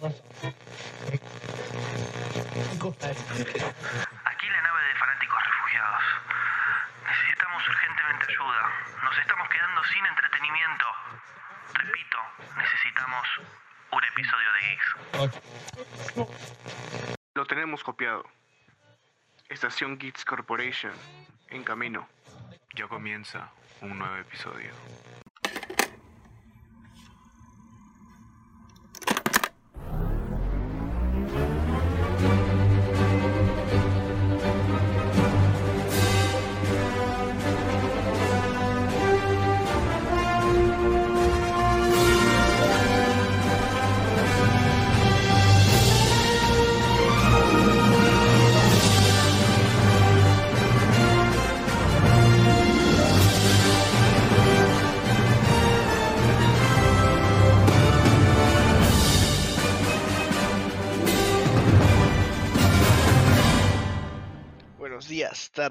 Aquí la nave de fanáticos refugiados. Necesitamos urgentemente ayuda. Nos estamos quedando sin entretenimiento. Repito, necesitamos un episodio de Geeks. Lo tenemos copiado. Estación Geeks Corporation, en camino. Ya comienza un nuevo episodio.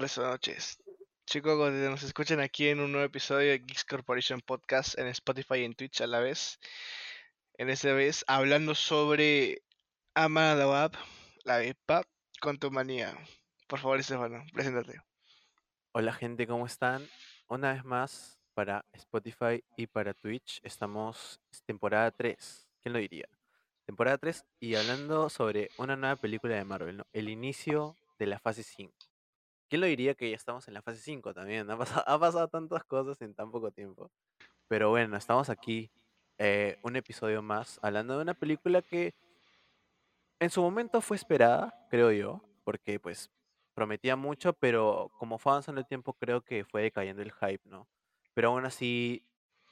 Tardes noches. Chicos, nos escuchan aquí en un nuevo episodio de Geeks Corporation Podcast en Spotify y en Twitch a la vez. En esta vez hablando sobre Amadawab, la EPA, con tu manía. Por favor, Estefano, preséntate. Hola gente, ¿cómo están? Una vez más para Spotify y para Twitch estamos temporada 3. ¿Quién lo diría? Temporada 3 y hablando sobre una nueva película de Marvel, ¿no? El inicio de la fase 5. ¿Quién lo diría que ya estamos en la fase 5 también? Ha pasado, ha pasado tantas cosas en tan poco tiempo. Pero bueno, estamos aquí, eh, un episodio más, hablando de una película que en su momento fue esperada, creo yo, porque pues prometía mucho, pero como fue avanzando el tiempo, creo que fue decayendo el hype, ¿no? Pero aún así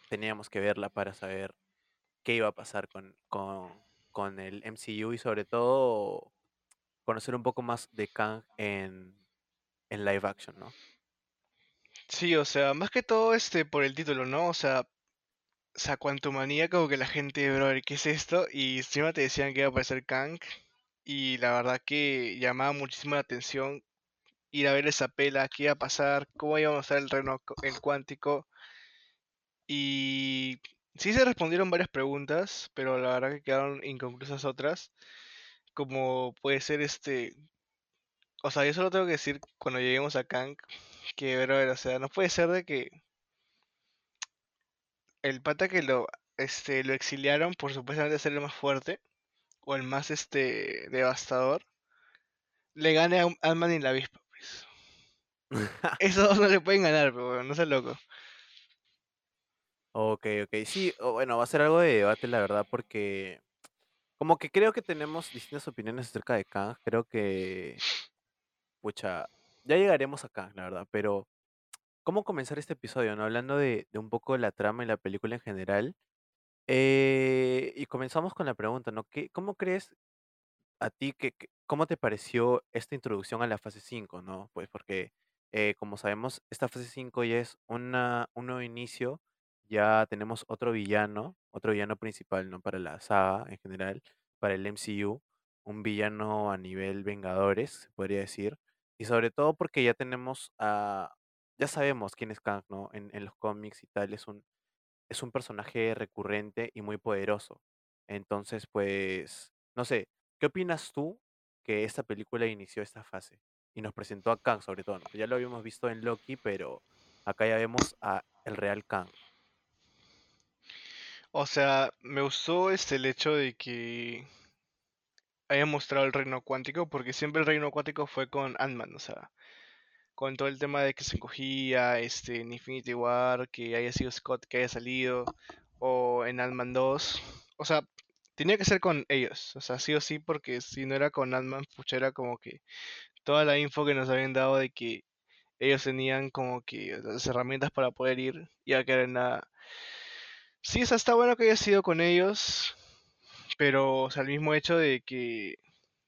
teníamos que verla para saber qué iba a pasar con, con, con el MCU y sobre todo conocer un poco más de Kang en, en live action, ¿no? Sí, o sea, más que todo este por el título, ¿no? O sea, o sea, como que la gente, bro, ¿qué es esto? Y encima te decían que iba a aparecer Kang. Y la verdad que llamaba muchísimo la atención ir a ver esa pela, qué iba a pasar, cómo iba a mostrar el reino el cuántico. Y sí se respondieron varias preguntas, pero la verdad que quedaron inconclusas otras. Como puede ser este. O sea, yo solo tengo que decir cuando lleguemos a Kang que, bro, o sea, no puede ser de que el pata que lo, este, lo exiliaron por supuestamente ser el más fuerte o el más este devastador, le gane a un- Ant-Man y la avispa, pues. Esos dos no le pueden ganar, pero bueno, no seas loco. Ok, ok. Sí, bueno, va a ser algo de debate, la verdad, porque como que creo que tenemos distintas opiniones acerca de Kang. Creo que, pucha, ya llegaremos a Kang, la verdad, pero ¿cómo comenzar este episodio, no? Hablando de, de un poco la trama y la película en general. Eh, y comenzamos con la pregunta, ¿no? ¿Qué, cómo crees a ti que, que- cómo te pareció esta introducción a la fase 5, ¿no? Pues porque, eh, como sabemos, esta fase 5 ya es una, un nuevo inicio, ya tenemos otro villano, otro villano principal, ¿no? Para la saga en general, para el MCU, un villano a nivel Vengadores, se podría decir, y sobre todo porque ya tenemos a, ya sabemos quién es Kang, ¿no? En, en los cómics y tal, es un, es un personaje recurrente y muy poderoso. Entonces, pues, no sé, ¿qué opinas tú que esta película inició esta fase? Y nos presentó a Kang sobre todo, ¿no? Ya lo habíamos visto en Loki, pero acá ya vemos a el real Kang. O sea, me gustó este el hecho de que haya mostrado el reino cuántico, porque siempre el reino cuántico fue con Ant-Man, o sea, con todo el tema de que se encogía, este, en Infinity War, que haya sido Scott que haya salido, o en Ant-Man 2, o sea, tenía que ser con ellos, o sea, sí o sí, porque si no era con Ant-Man, pucha, era como que toda la info que nos habían dado de que ellos tenían como que las herramientas para poder ir, ya que era nada. Sí, está bueno que haya sido con ellos, pero, o sea, el mismo hecho de que,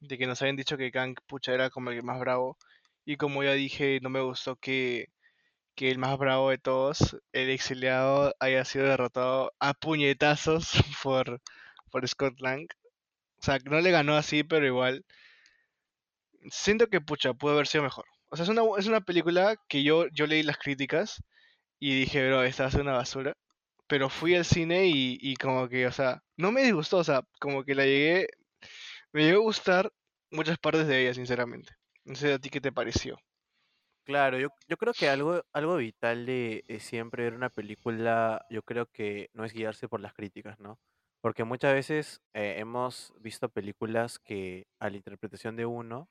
de que nos habían dicho que Kang, pucha, era como el más bravo, y como ya dije, no me gustó que, que el más bravo de todos, el exiliado, haya sido derrotado a puñetazos por, por Scott Lang. O sea, no le ganó así, pero igual. Siento que, pucha, pudo haber sido mejor. O sea, es una, es una película que yo, yo leí las críticas y dije, bro, esta va a ser una basura. Pero fui al cine y, y como que, o sea, no me disgustó, o sea, como que la llegué, Me llegó a gustar muchas partes de ella, sinceramente. No sé a ti qué te pareció. Claro, yo, yo creo que algo, algo vital de, de siempre ver una película, yo creo que no es guiarse por las críticas, ¿no? Porque muchas veces eh, hemos visto películas que a la interpretación de uno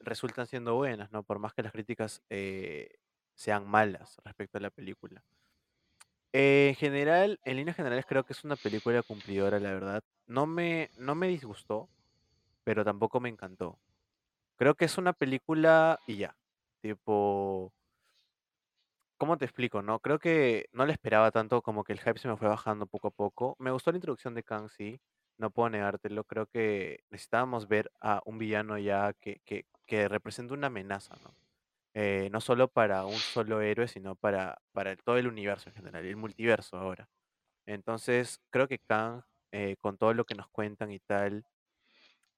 resultan siendo buenas, ¿no? Por más que las críticas eh, sean malas respecto a la película. En general, en líneas generales creo que es una película cumplidora, la verdad. No me, no me disgustó, pero tampoco me encantó. Creo que es una película y ya. Tipo, ¿cómo te explico, no? Creo que no le esperaba tanto, como que el hype se me fue bajando poco a poco. Me gustó la introducción de Kang, sí, no puedo negártelo. Creo que necesitábamos ver a un villano ya que, que, que represente una amenaza, ¿no? Eh, no solo para un solo héroe, sino para, para el- todo el universo en general, el multiverso ahora. Entonces, creo que Kang, eh, con todo lo que nos cuentan y tal,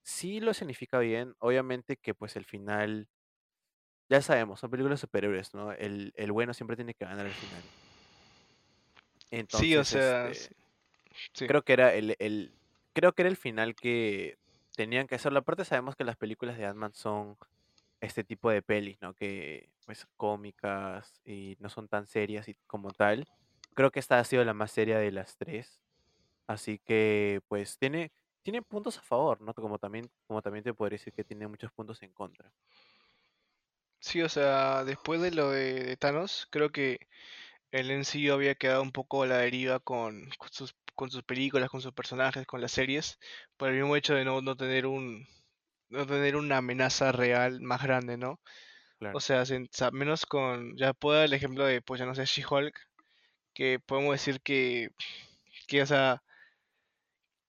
sí lo significa bien. Obviamente que pues el final, ya sabemos, son películas superhéroes, ¿no? El, el bueno siempre tiene que ganar al final. Sí, o Entonces, sea, este, sí. creo que era el, el, creo que era el final que tenían que hacerlo. Aparte sabemos que las películas de Ant-Man son este tipo de pelis, ¿no? Que pues cómicas y no son tan serias y como tal. Creo que esta ha sido la más seria de las tres. Así que pues tiene, tiene puntos a favor, ¿no? Como también, como también te podría decir que tiene muchos puntos en contra. Sí, o sea, después de lo de, Thanos, creo que el MCU había quedado un poco a la deriva con, con sus, con sus películas, con sus personajes, con las series, por el mismo hecho de no, no tener un, no tener una amenaza real más grande, ¿no? O sea, sin- menos con, ya puedo dar el ejemplo de, pues ya no sé, She-Hulk, que podemos decir que, que, o sea,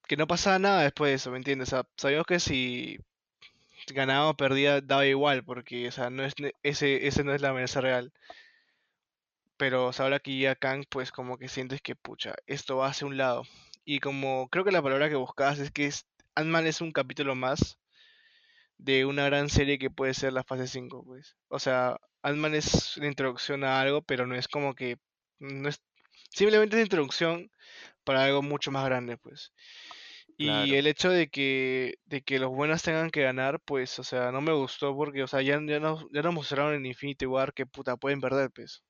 que no pasaba nada después de eso, ¿me entiendes? O sea, sabíamos que si ganaba o perdía daba igual, porque, o sea, no es, ese, ese no es la amenaza real. Pero o sea, ahora que ya Kang, pues como que sientes que, pucha, esto va hacia un lado. Y como creo que la palabra que buscabas es que es, Ant-Man es un capítulo más de una gran serie que puede ser la fase 5 pues. O sea, Ant-Man es la introducción a algo, pero no es como que, no es, simplemente es la introducción para algo mucho más grande, pues. Y Claro. el hecho de que, de que los buenos tengan que ganar, pues, o sea, no me gustó porque, o sea, ya, ya nos, ya nos mostraron en Infinity War que puta pueden perder, pues.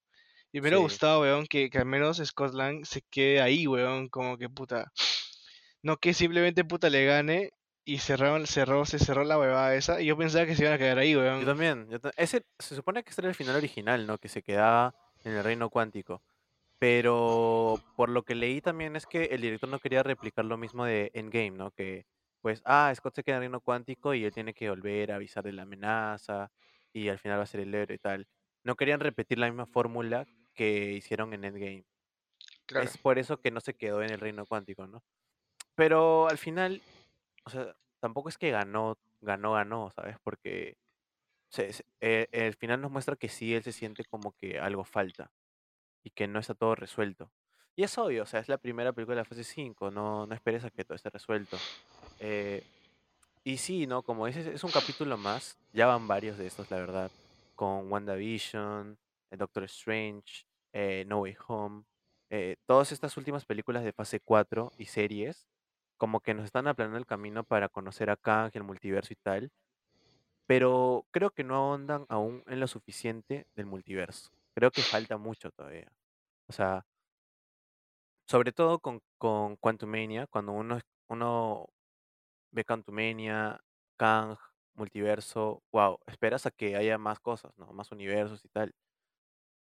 Y me hubiera Sí. gustado, weón, que, que al menos Scott Lang se quede ahí, weón, como que puta. No que simplemente puta le gane y cerraron, cerró, se cerró la huevada esa. Y yo pensaba que se iban a quedar ahí, Yo weón. también. yo ta- ese, se supone que este era el final original, ¿no? Que se quedaba en el reino cuántico. Pero por lo que leí también es que el director no quería replicar lo mismo de Endgame, ¿no? Que pues, ah, Scott se queda en el reino cuántico y él tiene que volver a avisar de la amenaza y al final va a ser el héroe y tal. No querían repetir la misma fórmula que hicieron en Endgame. Claro. Es por eso que no se quedó en el reino cuántico, ¿no? Pero al final, o sea, tampoco es que ganó, ganó, ganó, ¿sabes? Porque eh, el final nos muestra que sí, él se siente como que algo falta y que no está todo resuelto. Y es obvio, o sea, es la primera película de la fase 5, no, no esperes a que todo esté resuelto. Eh, y sí, ¿no? Como dices, es un capítulo más, ya van varios de estos, la verdad, con WandaVision, Doctor Strange, eh, No Way Home, eh, todas estas últimas películas de fase 4 y series, como que nos están aplanando el camino para conocer a Kang, el multiverso y tal, pero creo que no ahondan aún en lo suficiente del multiverso. Creo que falta mucho todavía. O sea, sobre todo con, con Quantumania, cuando uno, uno ve Quantumania, Kang, multiverso, wow, esperas a que haya más cosas, ¿no? Más universos y tal.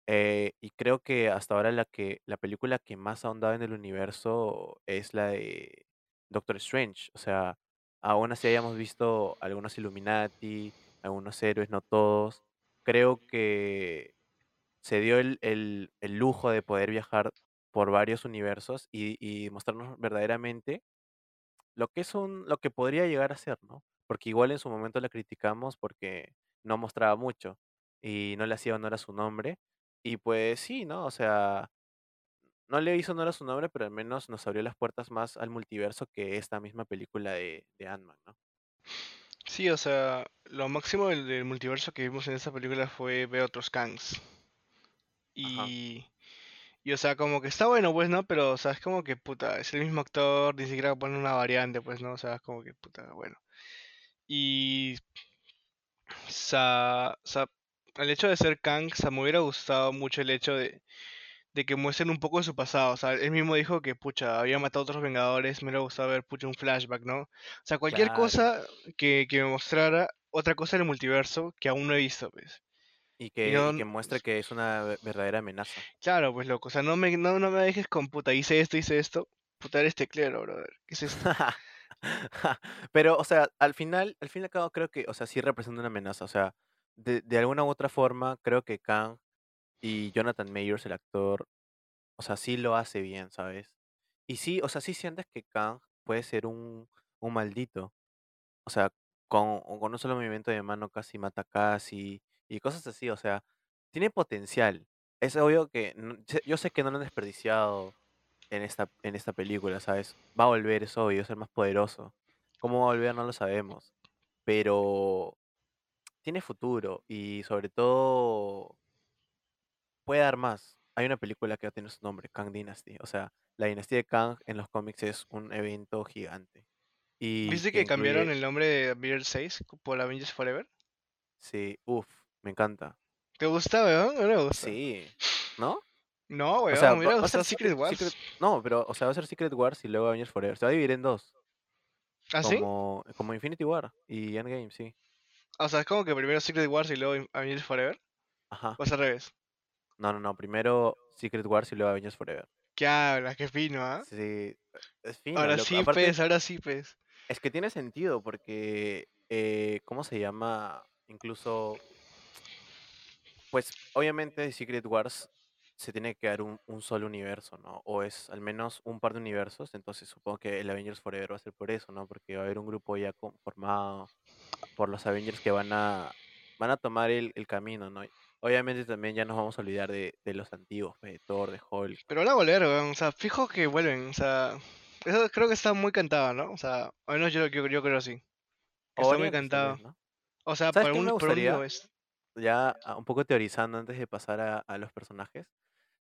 Eh, y creo que hasta ahora la que la película que más ha ahondado en el universo es la de Doctor Strange. O sea, aún así hayamos visto algunos Illuminati, algunos héroes, no todos. Creo que se dio el, el- el lujo de poder viajar por varios universos y, y mostrarnos verdaderamente lo que es un, lo que podría llegar a ser, ¿no? Porque igual en su momento la criticamos porque no mostraba mucho y no le hacía honor a su nombre. Y pues sí, ¿no? O sea, no le hizo honor a su nombre, pero al menos nos abrió las puertas más al multiverso que esta misma película de, de Ant-Man, ¿no? Sí, o sea, lo máximo del, del multiverso que vimos en esta película fue ver otros Kangs. Y, Y o sea, como que está bueno, pues, ¿no? Pero, o sea, es como que, puta, es el mismo actor, ni siquiera ponen una variante, pues, ¿no? O sea, es como que, puta, bueno. Y, o sea, o sea, el hecho de ser Kang, o sea, me hubiera gustado mucho el hecho de, de que muestren un poco de su pasado. O sea, él mismo dijo que, pucha, había matado a otros Vengadores, me hubiera gustado ver, pucha, un flashback, ¿no? O sea, cualquier Claro. cosa que, que me mostrara otra cosa del multiverso que aún no he visto, pues. Y que, y no- que muestre que es una ve- verdadera amenaza. Claro, pues loco, o sea, no me, no, no me dejes con puta, hice esto, hice esto. Puta, eres teclero, brother. ¿Qué es esto? Pero, o sea, al final, al fin y al cabo, creo que, o sea, sí representa una amenaza. O sea, de, de alguna u otra forma, creo que Kang y Jonathan Mayers, el actor, o sea, sí lo hace bien, ¿sabes? Y sí, o sea, sí sientes que Kang puede ser un, un maldito. O sea, con, con un solo movimiento de mano casi mata casi y cosas así. O sea, tiene potencial. Es obvio que, yo sé que no lo han desperdiciado en esta, en esta película, ¿sabes? Va a volver, es obvio, es el más poderoso. ¿Cómo va a volver? No lo sabemos. Pero tiene futuro y sobre todo puede dar más. Hay una película que ya tiene su nombre, Kang Dynasty. O sea, la dinastía de Kang en los cómics es un evento gigante. Y ¿Viste que cambiaron el nombre de Avengers 6 por Avengers Forever? Sí, uff, me encanta. ¿Te gusta, weón? No me gusta. Sí, ¿no? No, weón, O sea, me hubiera va- va a ser gustado Secret Wars. Secret- no, pero, o sea, va a ser Secret Wars y luego Avengers Forever. Se va a dividir en dos. ¿Ah, sí? como, como Infinity War y Endgame, sí. O sea, es como que primero Secret Wars y luego Avengers Forever. Ajá. O es al revés. No, no, no. Primero Secret Wars y luego Avengers Forever. ¿Qué hablas? Qué fino, ¿ah? Sí, es fino. Ahora loco. sí, Aparte, pues, ahora sí, pues. es que tiene sentido porque, eh, ¿cómo se llama? Incluso, pues, obviamente Secret Wars se tiene que dar un, un solo universo, ¿no? O es al menos un par de universos, entonces supongo que el Avengers Forever va a ser por eso, ¿no? Porque va a haber un grupo ya conformado por los Avengers que van a, van a tomar el, el camino, ¿no? Obviamente también ya nos vamos a olvidar de, de los antiguos, de Thor, de Hulk. Pero van a volver, weón. O sea, fijo que vuelven. O sea, eso creo que está muy cantado, ¿no? O sea, al menos yo, yo, yo creo así. Que está muy cantado. O sea, ¿Sabes para qué un, me por un es- ya ah, un poco teorizando antes de pasar a, a los personajes,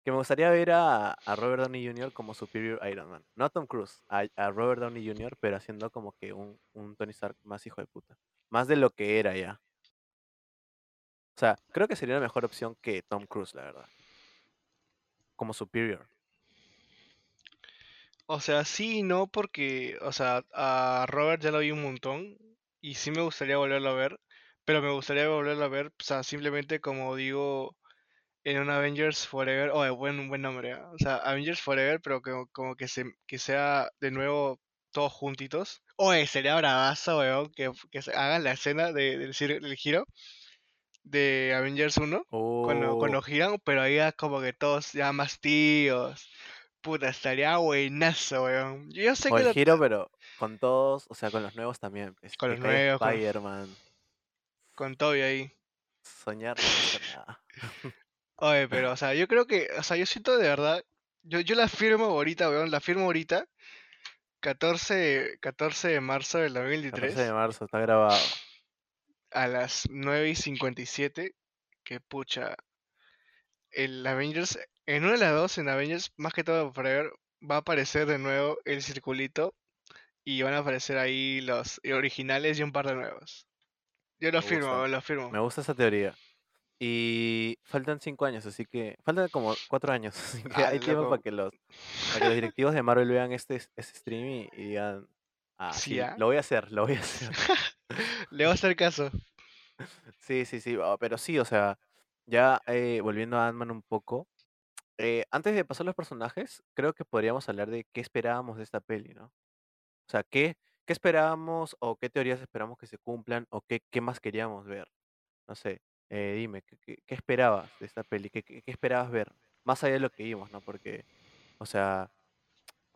que me gustaría ver a, a Robert Downey Jr. como Superior Iron Man. No a Tom Cruise, a, a Robert Downey Jr., pero haciendo como que un, un Tony Stark más hijo de puta. Más de lo que era ya. O sea, creo que sería la mejor opción que Tom Cruise, la verdad. Como Superior. O sea, sí y no, porque, o sea, a Robert ya lo vi un montón y sí me gustaría volverlo a ver, pero me gustaría volverlo a ver, o sea, simplemente como digo en un Avengers Forever, oh, buen, buen nombre, ¿ah? O sea, Avengers Forever, pero que, como que, se, que sea de nuevo todos juntitos. Oye, sería bravazo, weón, que, que hagan la escena de- del giro de Avengers 1, cuando, Oh, cuando giran, pero ahí ya como que todos ya más tíos. Puta, estaría buenazo, weón. Yo sé o que el lo- giro, pero con todos, o sea, con los nuevos también. Con los nuevos, con- Spider-Man. con Toby ahí. Soñar no. Oye, pero, o sea, yo creo que, o sea, yo siento de verdad, yo, yo la firmo ahorita, weón, la firmo ahorita, 14, 14 de marzo del 2023, 14 de marzo, está grabado. A las 9 y 57, que pucha, el Avengers, en una de las dos, en Avengers, más que todo Forever, va a aparecer de nuevo el circulito y van a aparecer ahí los originales y un par de nuevos. Yo lo Me firmo, gusta. lo firmo. Me gusta esa teoría. Y faltan cinco años, así que. Faltan como cuatro años, así que Ah, hay tiempo loco. para que los, para que los directivos de Marvel vean este, este stream y, y digan. Ah, Sí, sí, ¿ah? lo voy a hacer, lo voy a hacer. Le va a hacer caso. Sí, sí, sí. ah, Pero sí, o sea, ya eh, volviendo a Ant-Man un poco. eh, antes de pasar a los personajes, creo que podríamos hablar de qué esperábamos de esta peli, ¿no? O sea, qué, qué esperábamos o qué teorías esperamos que se cumplan o qué, qué más queríamos ver. No sé, eh, dime, ¿qué, qué, esperabas de esta peli? ¿Qué, qué, qué esperabas ver? Más allá de lo que vimos, ¿no? Porque, o sea,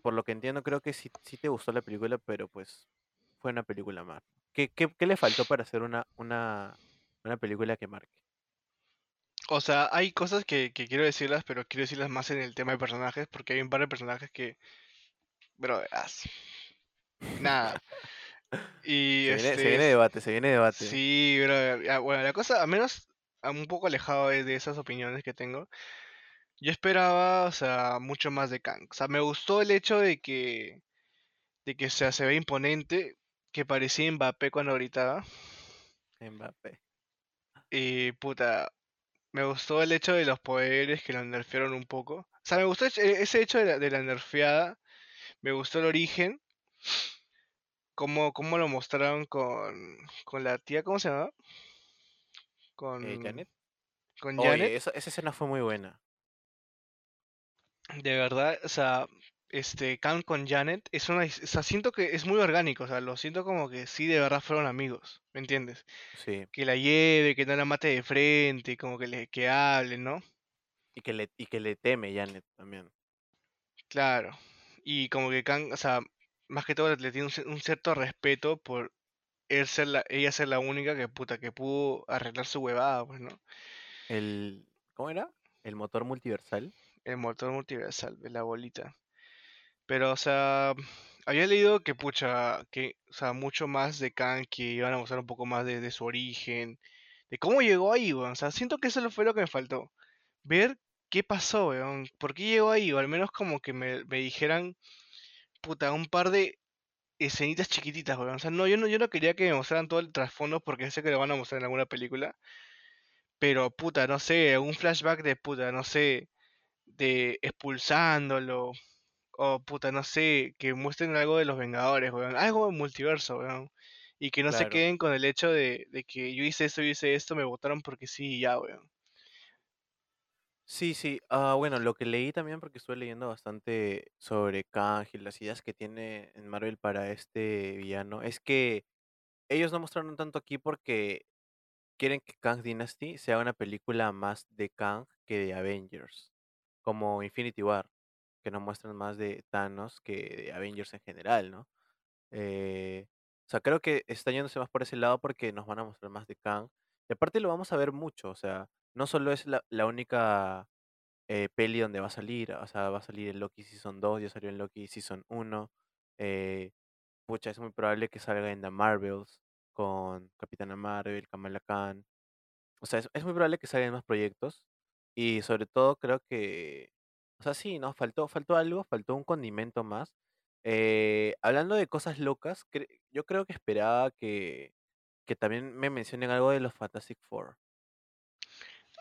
por lo que entiendo, creo que sí, sí te gustó la película, pero pues fue una película más. ¿Qué, qué, qué le faltó para hacer una, una, una película que marque? O sea, hay cosas que, que quiero decirlas, pero quiero decirlas más en el tema de personajes, porque hay un par de personajes que. Bro, as- Nada. Y Se viene, se este. viene debate, se viene debate. Sí, bro. ya, Bueno, la cosa, al menos un poco alejado de, de esas opiniones que tengo. Yo esperaba, o sea, mucho más de Kang. O sea, me gustó el hecho de que, de que o sea, se ve imponente, que parecía Mbappé cuando gritaba. Mbappé. Y puta, me gustó el hecho de los poderes que lo nerfearon un poco. O sea, me gustó ese ese hecho de la, de la nerfeada. Me gustó el origen. Cómo, cómo lo mostraron con, con la tía, ¿cómo se llama? Con, Eh, Janet. con Oye, Janet. esa, esa escena fue muy buena. De verdad, o sea, este, Kang con Janet es una, o sea, siento que es muy orgánico, o sea, lo siento como que sí de verdad fueron amigos, ¿me entiendes? Sí. Que la lleve, que no la mate de frente, como que le, que hable, ¿no? Y que le, y que le teme Janet también. Claro. Y como que Kang, o sea, más que todo le tiene un, cier- un cierto respeto por él ser la, ella ser la única que puta, que pudo arreglar su huevada, pues, ¿no? El, ¿cómo era? El motor multiversal. El motor multiversal de la bolita. Pero, o sea, había leído que, pucha, que, o sea, mucho más de Kang, que iban a mostrar un poco más de, de su origen, de cómo llegó ahí, weón. O sea, siento que eso fue lo que me faltó. Ver qué pasó, weón. ¿Por qué llegó ahí? O al menos como que me, me dijeran, puta, un par de escenitas chiquititas, weón. O sea, no, yo no, yo no quería que me mostraran todo el trasfondo porque sé que lo van a mostrar en alguna película. Pero, puta, no sé, un flashback de, puta, no sé, de expulsándolo. O puta, no sé, que muestren algo de los Vengadores, weón. Algo del multiverso, weón. Y que no se queden con el hecho de, de que yo hice esto, yo hice esto, me votaron porque sí y ya, weón. Sí, sí. Ah, bueno, lo que leí también, porque estuve leyendo bastante sobre Kang y las ideas que tiene en Marvel para este villano, es que ellos no mostraron tanto aquí porque quieren que Kang Dynasty sea una película más de Kang que de Avengers, como Infinity War, que nos muestran más de Thanos que de Avengers en general, ¿no? Eh, o sea, creo que está yéndose más por ese lado porque nos van a mostrar más de Kang. Y aparte lo vamos a ver mucho, o sea, no solo es la, única eh, peli donde va a salir, o sea, va a salir en Loki Season 2, ya salió en Loki Season 1. eh, pucha, es muy probable que salga en The Marvels con Capitana Marvel, Kamala Khan. O sea, es muy probable que salgan más proyectos. Y sobre todo creo que, o sea, sí, ¿no? Faltó, faltó algo, faltó un condimento más. Eh, hablando de cosas locas, cre- yo creo que esperaba que, que también me mencionen algo de los Fantastic Four.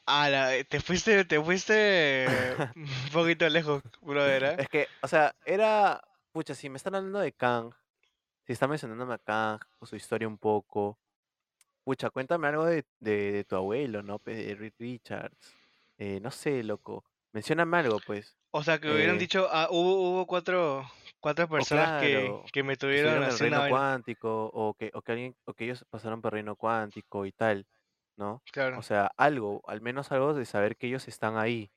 Ah, la- te fuiste, te fuiste un poquito lejos, brother, ¿eh? Es que, o sea, era, pucha, si me están hablando de Kang, si están mencionándome a Kang, o su historia un poco, pucha, cuéntame algo de, de, de tu abuelo, ¿no? De Reed Richards. Eh, no sé, loco. Mencióname algo, pues. O sea, que hubieran Eh, dicho, ah, hubo, hubo cuatro, cuatro personas que, claro, que me tuvieron en el reino vaina. cuántico, o que, o que alguien, o que ellos pasaron por el reino cuántico y tal, ¿no? Claro. O sea, algo, al menos algo de saber que ellos están ahí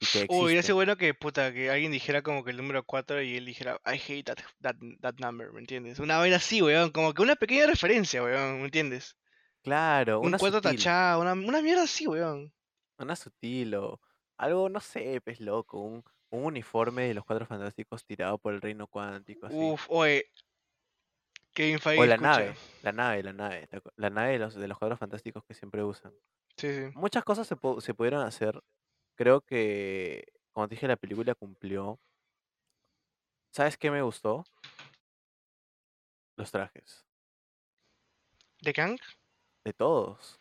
y que Uy, hubiera sido bueno que, puta, que alguien dijera como que el número 4 y él dijera, I hate that, that, that number, ¿me entiendes? Una vaina así, weón, como que una pequeña referencia, weón, ¿me entiendes? Claro, Un una 4 sutil. tachado, una, una mierda así, weón. Una sutil o algo, no sé, pues loco, un, un uniforme de los cuatro fantásticos tirado por el reino cuántico, así. Uf, oye, Kevin O Feige la escucha. nave, la nave, la nave, ¿te acu- la nave de los, de los cuatro fantásticos que siempre usan. Sí, sí. Muchas cosas se, se pudieron hacer. Creo que, como te dije, la película cumplió. ¿Sabes qué me gustó? Los trajes. ¿De Kang? De todos.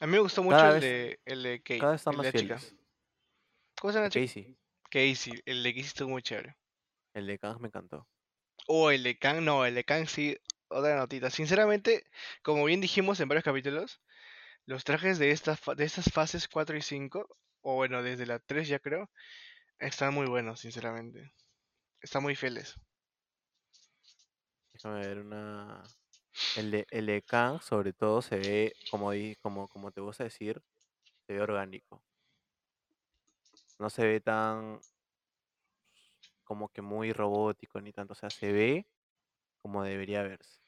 A mí me gustó mucho el vez, de, el de Kate, cada vez están el de más la chica. ¿Cómo se llama De la chica? Casey, Casey, el de Casey estuvo muy chévere. el de Kang me encantó. O el de Kang, no, el de Kang sí, otra notita. Sinceramente, como bien dijimos en varios capítulos, los trajes de, esta, de estas fases 4 y 5, o bueno, desde la 3 ya creo, están muy buenos, sinceramente. Están muy fieles. Déjame ver una. El de, el de Kang, sobre todo, se ve, como, di- como, como te gusta decir, se ve orgánico. No se ve tan como que muy robótico ni tanto. O sea, se ve como debería verse.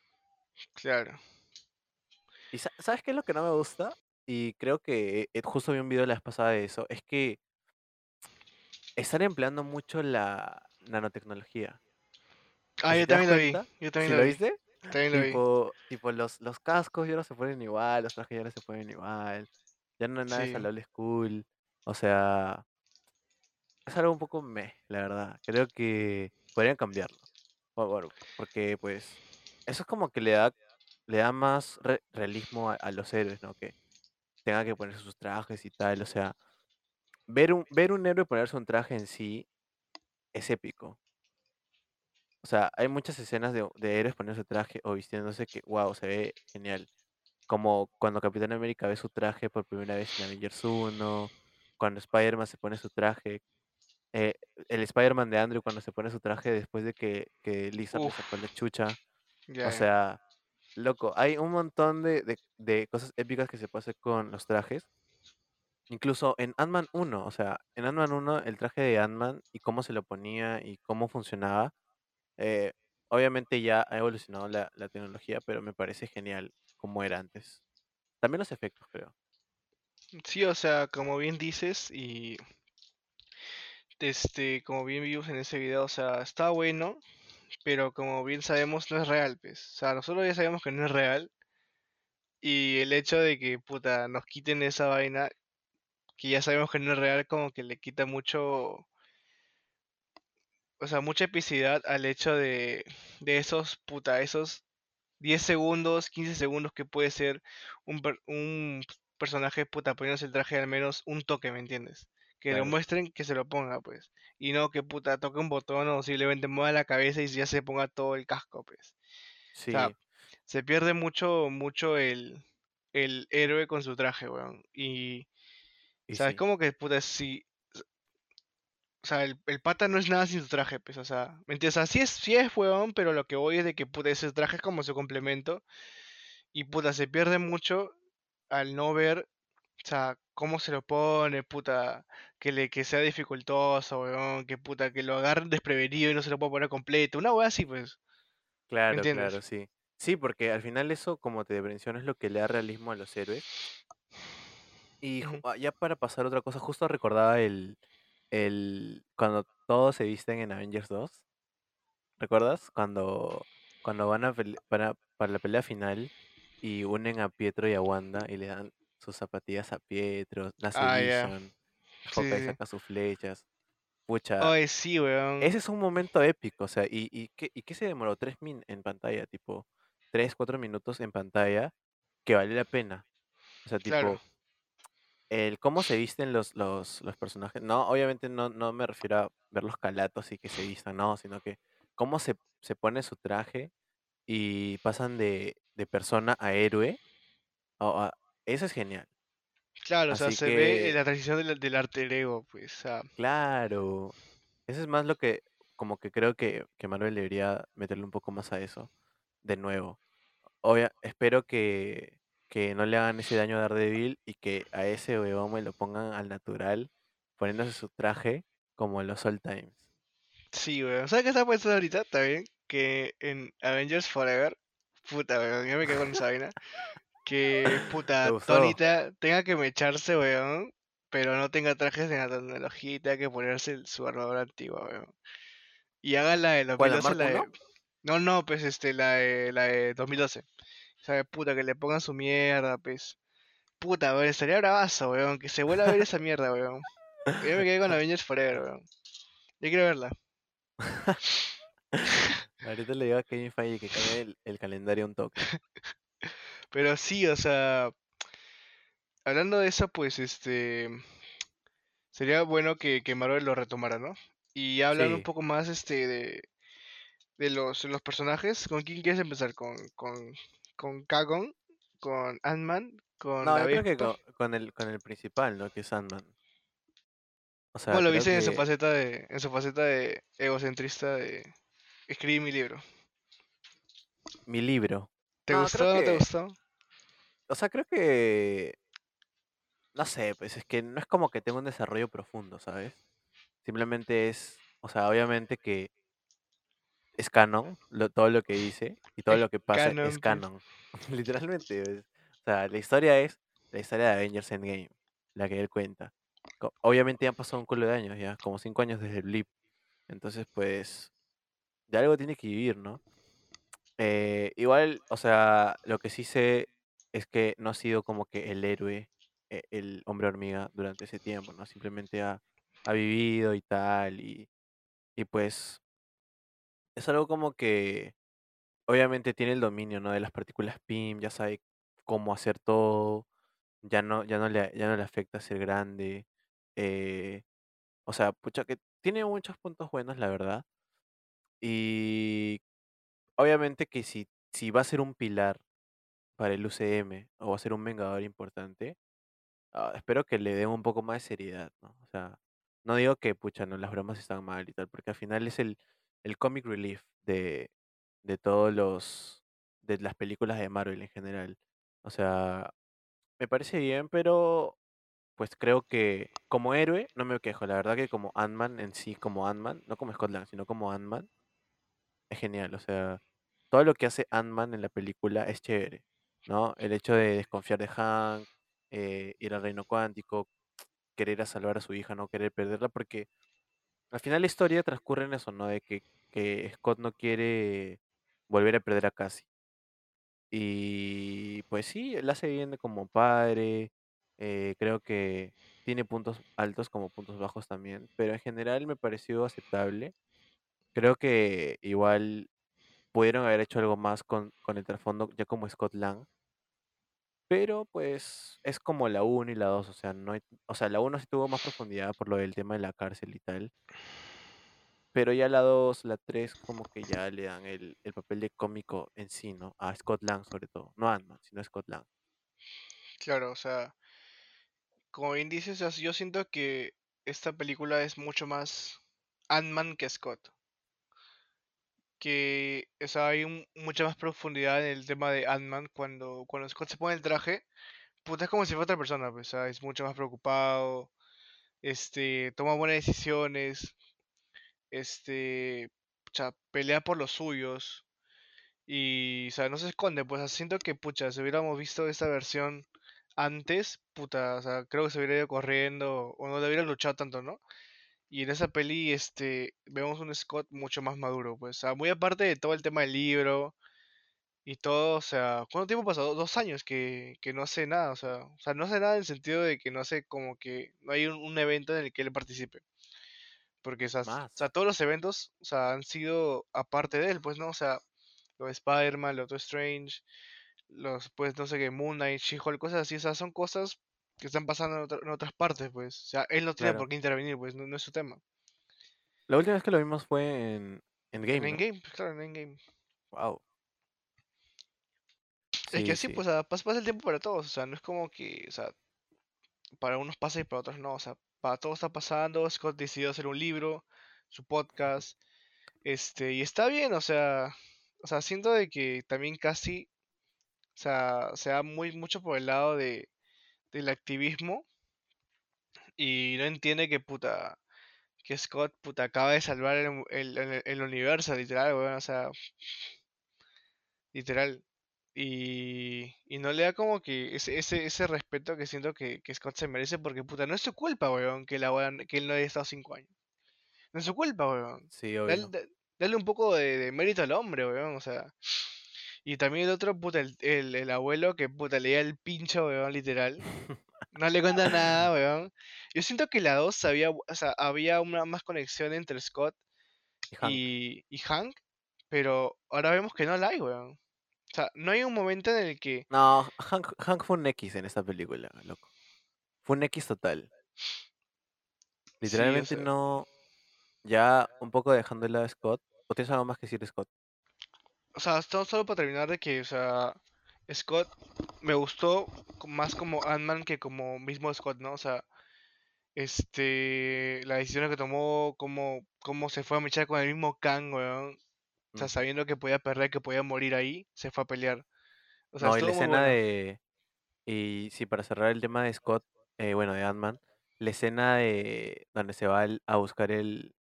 Claro. ¿Y sa- sabes qué es lo que no me gusta? Y creo que eh, justo vi un video la vez pasada de eso. Es que están empleando mucho la nanotecnología. Ah, ¿Y yo si te das también lo vi. cuenta? Yo ¿Sí también lo lo vi. viste? Tipo, tipo los, los cascos ya no se ponen igual, los trajes ya no se ponen igual. Ya no nada es Sí. al old school. O sea, es algo un poco meh, la verdad. Creo que podrían cambiarlo. Por- porque pues eso es como que le da, le da más re- realismo a, a los héroes, ¿no? Que tengan que ponerse sus trajes y tal. O sea, ver un, ver un héroe ponerse un traje en sí es épico. O sea, hay muchas escenas de, de héroes poniéndose traje o vistiéndose que, wow, se ve genial. Como cuando Capitán América ve su traje por primera vez en Avengers 1, cuando Spider-Man se pone su traje, eh, el Spider-Man de Andrew cuando se pone su traje después de que, que Lizard le sacó la chucha. O sea, loco, hay un montón de, de- de cosas épicas que se hacer con los trajes. Incluso en Ant-Man 1, o sea, en Ant-Man 1 el traje de Ant-Man y cómo se lo ponía y cómo funcionaba, eh, obviamente ya ha evolucionado la, tecnología, pero me parece genial como era antes. También los efectos, creo. Sí, o sea, como bien dices, y este, como bien vimos en ese video, o sea, está bueno, pero como bien sabemos, no es real, pues. O sea, nosotros ya sabemos que no es real, y el hecho de que, puta, nos quiten esa vaina, que ya sabemos que no es real, como que le quita mucho, o sea, mucha epicidad al hecho de, de esos, puta, esos 10 segundos, 15 segundos que puede ser un, per- un personaje, puta, poniéndose el traje al menos un toque, ¿me entiendes? Que lo muestren, que se lo ponga, pues. Y no que, puta, toque un botón o simplemente mueva la cabeza y ya se ponga todo el casco, pues. O sea, Sí, se pierde mucho, mucho el, el héroe con su traje, weón. Y, y ¿sabes? sí. Como que, puta, si... O sea, el, el pata no es nada sin su traje, pues, o sea, ¿me entiendes? O sea, sí es, sí es weón, pero lo que voy es de que, puta, ese traje es como su complemento. Y, puta, se pierde mucho al no ver, o sea, cómo se lo pone, puta, que le que sea dificultoso, weón, que puta, que lo agarren desprevenido y no se lo pueda poner completo. Una weá así, pues, ¿me Claro, claro, sí. Sí, porque al final eso, como te menciono, es lo que le da realismo a los héroes. Y ah, ya para pasar a otra cosa, justo recordaba el, el cuando todos se visten en Avengers 2. ¿Recuerdas? Cuando, cuando van a para, para la pelea final y unen a Pietro y a Wanda y le dan sus zapatillas a Pietro, nace Ah, Sí, sí. saca sus flechas. Pucha, Ay, sí, weón. ese es un momento épico, o sea, ¿y, y qué, y qué se demoró? Tres min en pantalla, tipo, tres, cuatro minutos en pantalla, que vale la pena. O sea, Claro. El cómo se visten los, los, los personajes. No, obviamente no, no me refiero a ver los calatos y que se vistan, no, sino que cómo se, se pone su traje y pasan de, de persona a héroe. eso es genial. Claro, o sea, se ve la transición del, del arte ego, pues, sea, claro, eso es más lo que, como que creo que, que Marvel debería meterle un poco más a eso, de nuevo. Obvia, espero que, que no le hagan ese daño a Daredevil y que a ese huevón me lo pongan al natural, poniéndose su traje como en los old times. sí, weón. ¿Sabes qué está pensando ahorita también? Que en Avengers Forever, puta, weón, ya me quedo con esa vaina. Que, ¿Te puta? Tonita tenga que mecharse, weón, pero no tenga trajes de la tecnología y tenga que ponerse su armadura antigua, weón. Y haga la de ¿Cuál, la 2012, Mark la de... 1? No, no, pues, este, la de, la de 2012. O sea, puta, que le pongan su mierda, pues. Puta, weón, estaría bravazo, weón, que se vuelva a ver esa mierda, weón. Yo me quedé con Avengers Forever, weón. Yo quiero verla. Ahorita le digo a Kevin Feige que cambie el, el calendario un toque. Pero sí, o sea, hablando de eso, pues este sería bueno que, que Marvel lo retomara, ¿no? Y hablando un poco más este de, de los, los personajes, ¿con quién quieres empezar? ¿Con, con, con Kagon? ¿Con Ant-Man? ¿con No, yo creo que con, con el, con el principal, ¿no? Que es Sandman. O sea, ¿Cómo lo viste en su faceta de, en su faceta de egocentrista de escribí mi libro? mi libro. ¿Te No, gustó o no te gustó? o sea, creo que, no sé, pues es que no es como que tenga un desarrollo profundo, ¿sabes? Simplemente es, o sea, obviamente que es canon, lo- todo lo que dice y todo lo que pasa es canon, pues. canon. Literalmente. es- o sea, la historia es la historia de Avengers Endgame, la que él cuenta. Obviamente ya han pasado un culo de años, ya, como cinco años desde el blip. Entonces, pues, de algo tiene que vivir, ¿no? Eh, igual, o sea, lo que sí sé es que no ha sido como que el héroe e- el hombre hormiga durante ese tiempo, ¿no? Simplemente ha, ha vivido y tal, y, y pues es algo como que obviamente tiene el dominio, ¿no? De las partículas PIM, ya sabe cómo hacer todo, ya no, ya no le, ya no le afecta ser grande, eh, o sea, pucha, que tiene muchos puntos buenos, la verdad, y obviamente que si, si va a ser un pilar para el UCM o va a ser un vengador importante, ah, espero que le den un poco más de seriedad, ¿no? O sea, no digo que, pucha, no, las bromas están mal y tal, porque al final es el, el comic relief de, de todos los, de las películas de Marvel en general. O sea, me parece bien, pero pues creo que como héroe no me quejo. La verdad que como Ant-Man en sí, como Ant-Man, no como Scott sino como Ant-Man, es genial. O sea, todo lo que hace Ant-Man en la película es chévere, ¿no? El hecho de desconfiar de Hank, eh, ir al reino cuántico, querer a salvar a su hija, no querer perderla, porque al final la historia transcurre en eso, ¿no? De que, que Scott no quiere volver a perder a Cassie. Y pues sí, él hace bien como padre, eh, creo que tiene puntos altos como puntos bajos también, pero en general me pareció aceptable. Creo que igual pudieron haber hecho algo más con, con el trasfondo, ya como Scott Lang, pero pues es como la 1 y la 2, o sea, no hay- o sea, la 1 sí tuvo más profundidad por lo del tema de la cárcel y tal, pero ya la 2, la 3 como que ya le dan el, el papel de cómico en sí, ¿no? A Scott Lang sobre todo, no a Ant-Man, sino a Scott Lang. Claro, o sea, como bien dices, yo siento que esta película es mucho más Ant-Man que Scott. Que, o sea, hay mucha más profundidad en el tema de Ant-Man cuando, cuando Scott se pone el traje. Puta, es como si fuera otra persona, pues, o sea, es mucho más preocupado, este, toma buenas decisiones, este, pucha, pelea por los suyos y, o sea, no se esconde, pues, siento que, pucha, si hubiéramos visto esta versión antes, puta, o sea, creo que se hubiera ido corriendo o no hubiera luchado tanto, ¿no? Y en esa peli, este, vemos un Scott mucho más maduro, pues, o sea, muy aparte de todo el tema del libro y todo, o sea, ¿cuánto tiempo pasó? Dos años que, que no hace nada, o sea, o sea, no hace nada en el sentido de que no hace como que no hay un, un evento en el que él participe. Porque, o sea, o sea, todos los eventos, o sea, han sido aparte de él, pues, ¿no? O sea, lo de Spider-Man, lo de Strange, los, pues, no sé qué, Moon Knight, She-Hulk, cosas así, o sea, son cosas que están pasando en, otra- en otras partes, pues. O sea, él no tiene Claro. por qué intervenir, pues, no, no es su tema. La última vez que lo vimos fue en, en En. Endgame, pues, claro, en Endgame. Wow. Es que Sí, así, sí. pues, o sea, pas- pasa el tiempo para todos, o sea, no es como que, o sea, para unos pasa y para otros no, o sea, para todos está pasando, Scott decidió hacer un libro, su podcast, este, y está bien, o sea, o sea, siento de que también casi, o sea, se da muy mucho por el lado de, del activismo y no entiende que puta, que Scott puta acaba de salvar el, el, el- universo, literal, weón, o sea, literal. Y, y no le da como que ese, ese, ese respeto que siento que, que Scott se merece porque puta, no es su culpa, weón, que, la weón- que él no haya estado cinco años. No es su culpa, weón. Sí, obvio. da- dale un poco de, de mérito al hombre, weón, o sea. Y también el otro, puta, el, el, el abuelo que puta leía el pincho, weón, literal. No le cuenta nada, weón. Yo siento que la 2 había, o sea, había una más conexión entre Scott Y Hank. y, y Hank, pero ahora vemos que no la hay, weón. O sea, no hay un momento en el que, No, Hank, Hank fue un X en esta película, loco. Fue un X total. sí, o Literalmente sea, no. Ya un poco dejando de lado a Scott. ¿O tienes algo más que decir de Scott? O sea, esto solo para terminar de que, o sea, Scott me gustó más como Ant-Man que como mismo Scott, ¿no? O sea, este, la decisión que tomó, cómo, cómo se fue a mechar con el mismo Kang, weón. O sea, Mm. sabiendo que podía perder, que podía morir ahí, se fue a pelear. O sea, No, y la escena bueno. de. Y sí, para cerrar el tema de Scott, eh, bueno, de Ant-Man, la escena de donde se va a buscar el,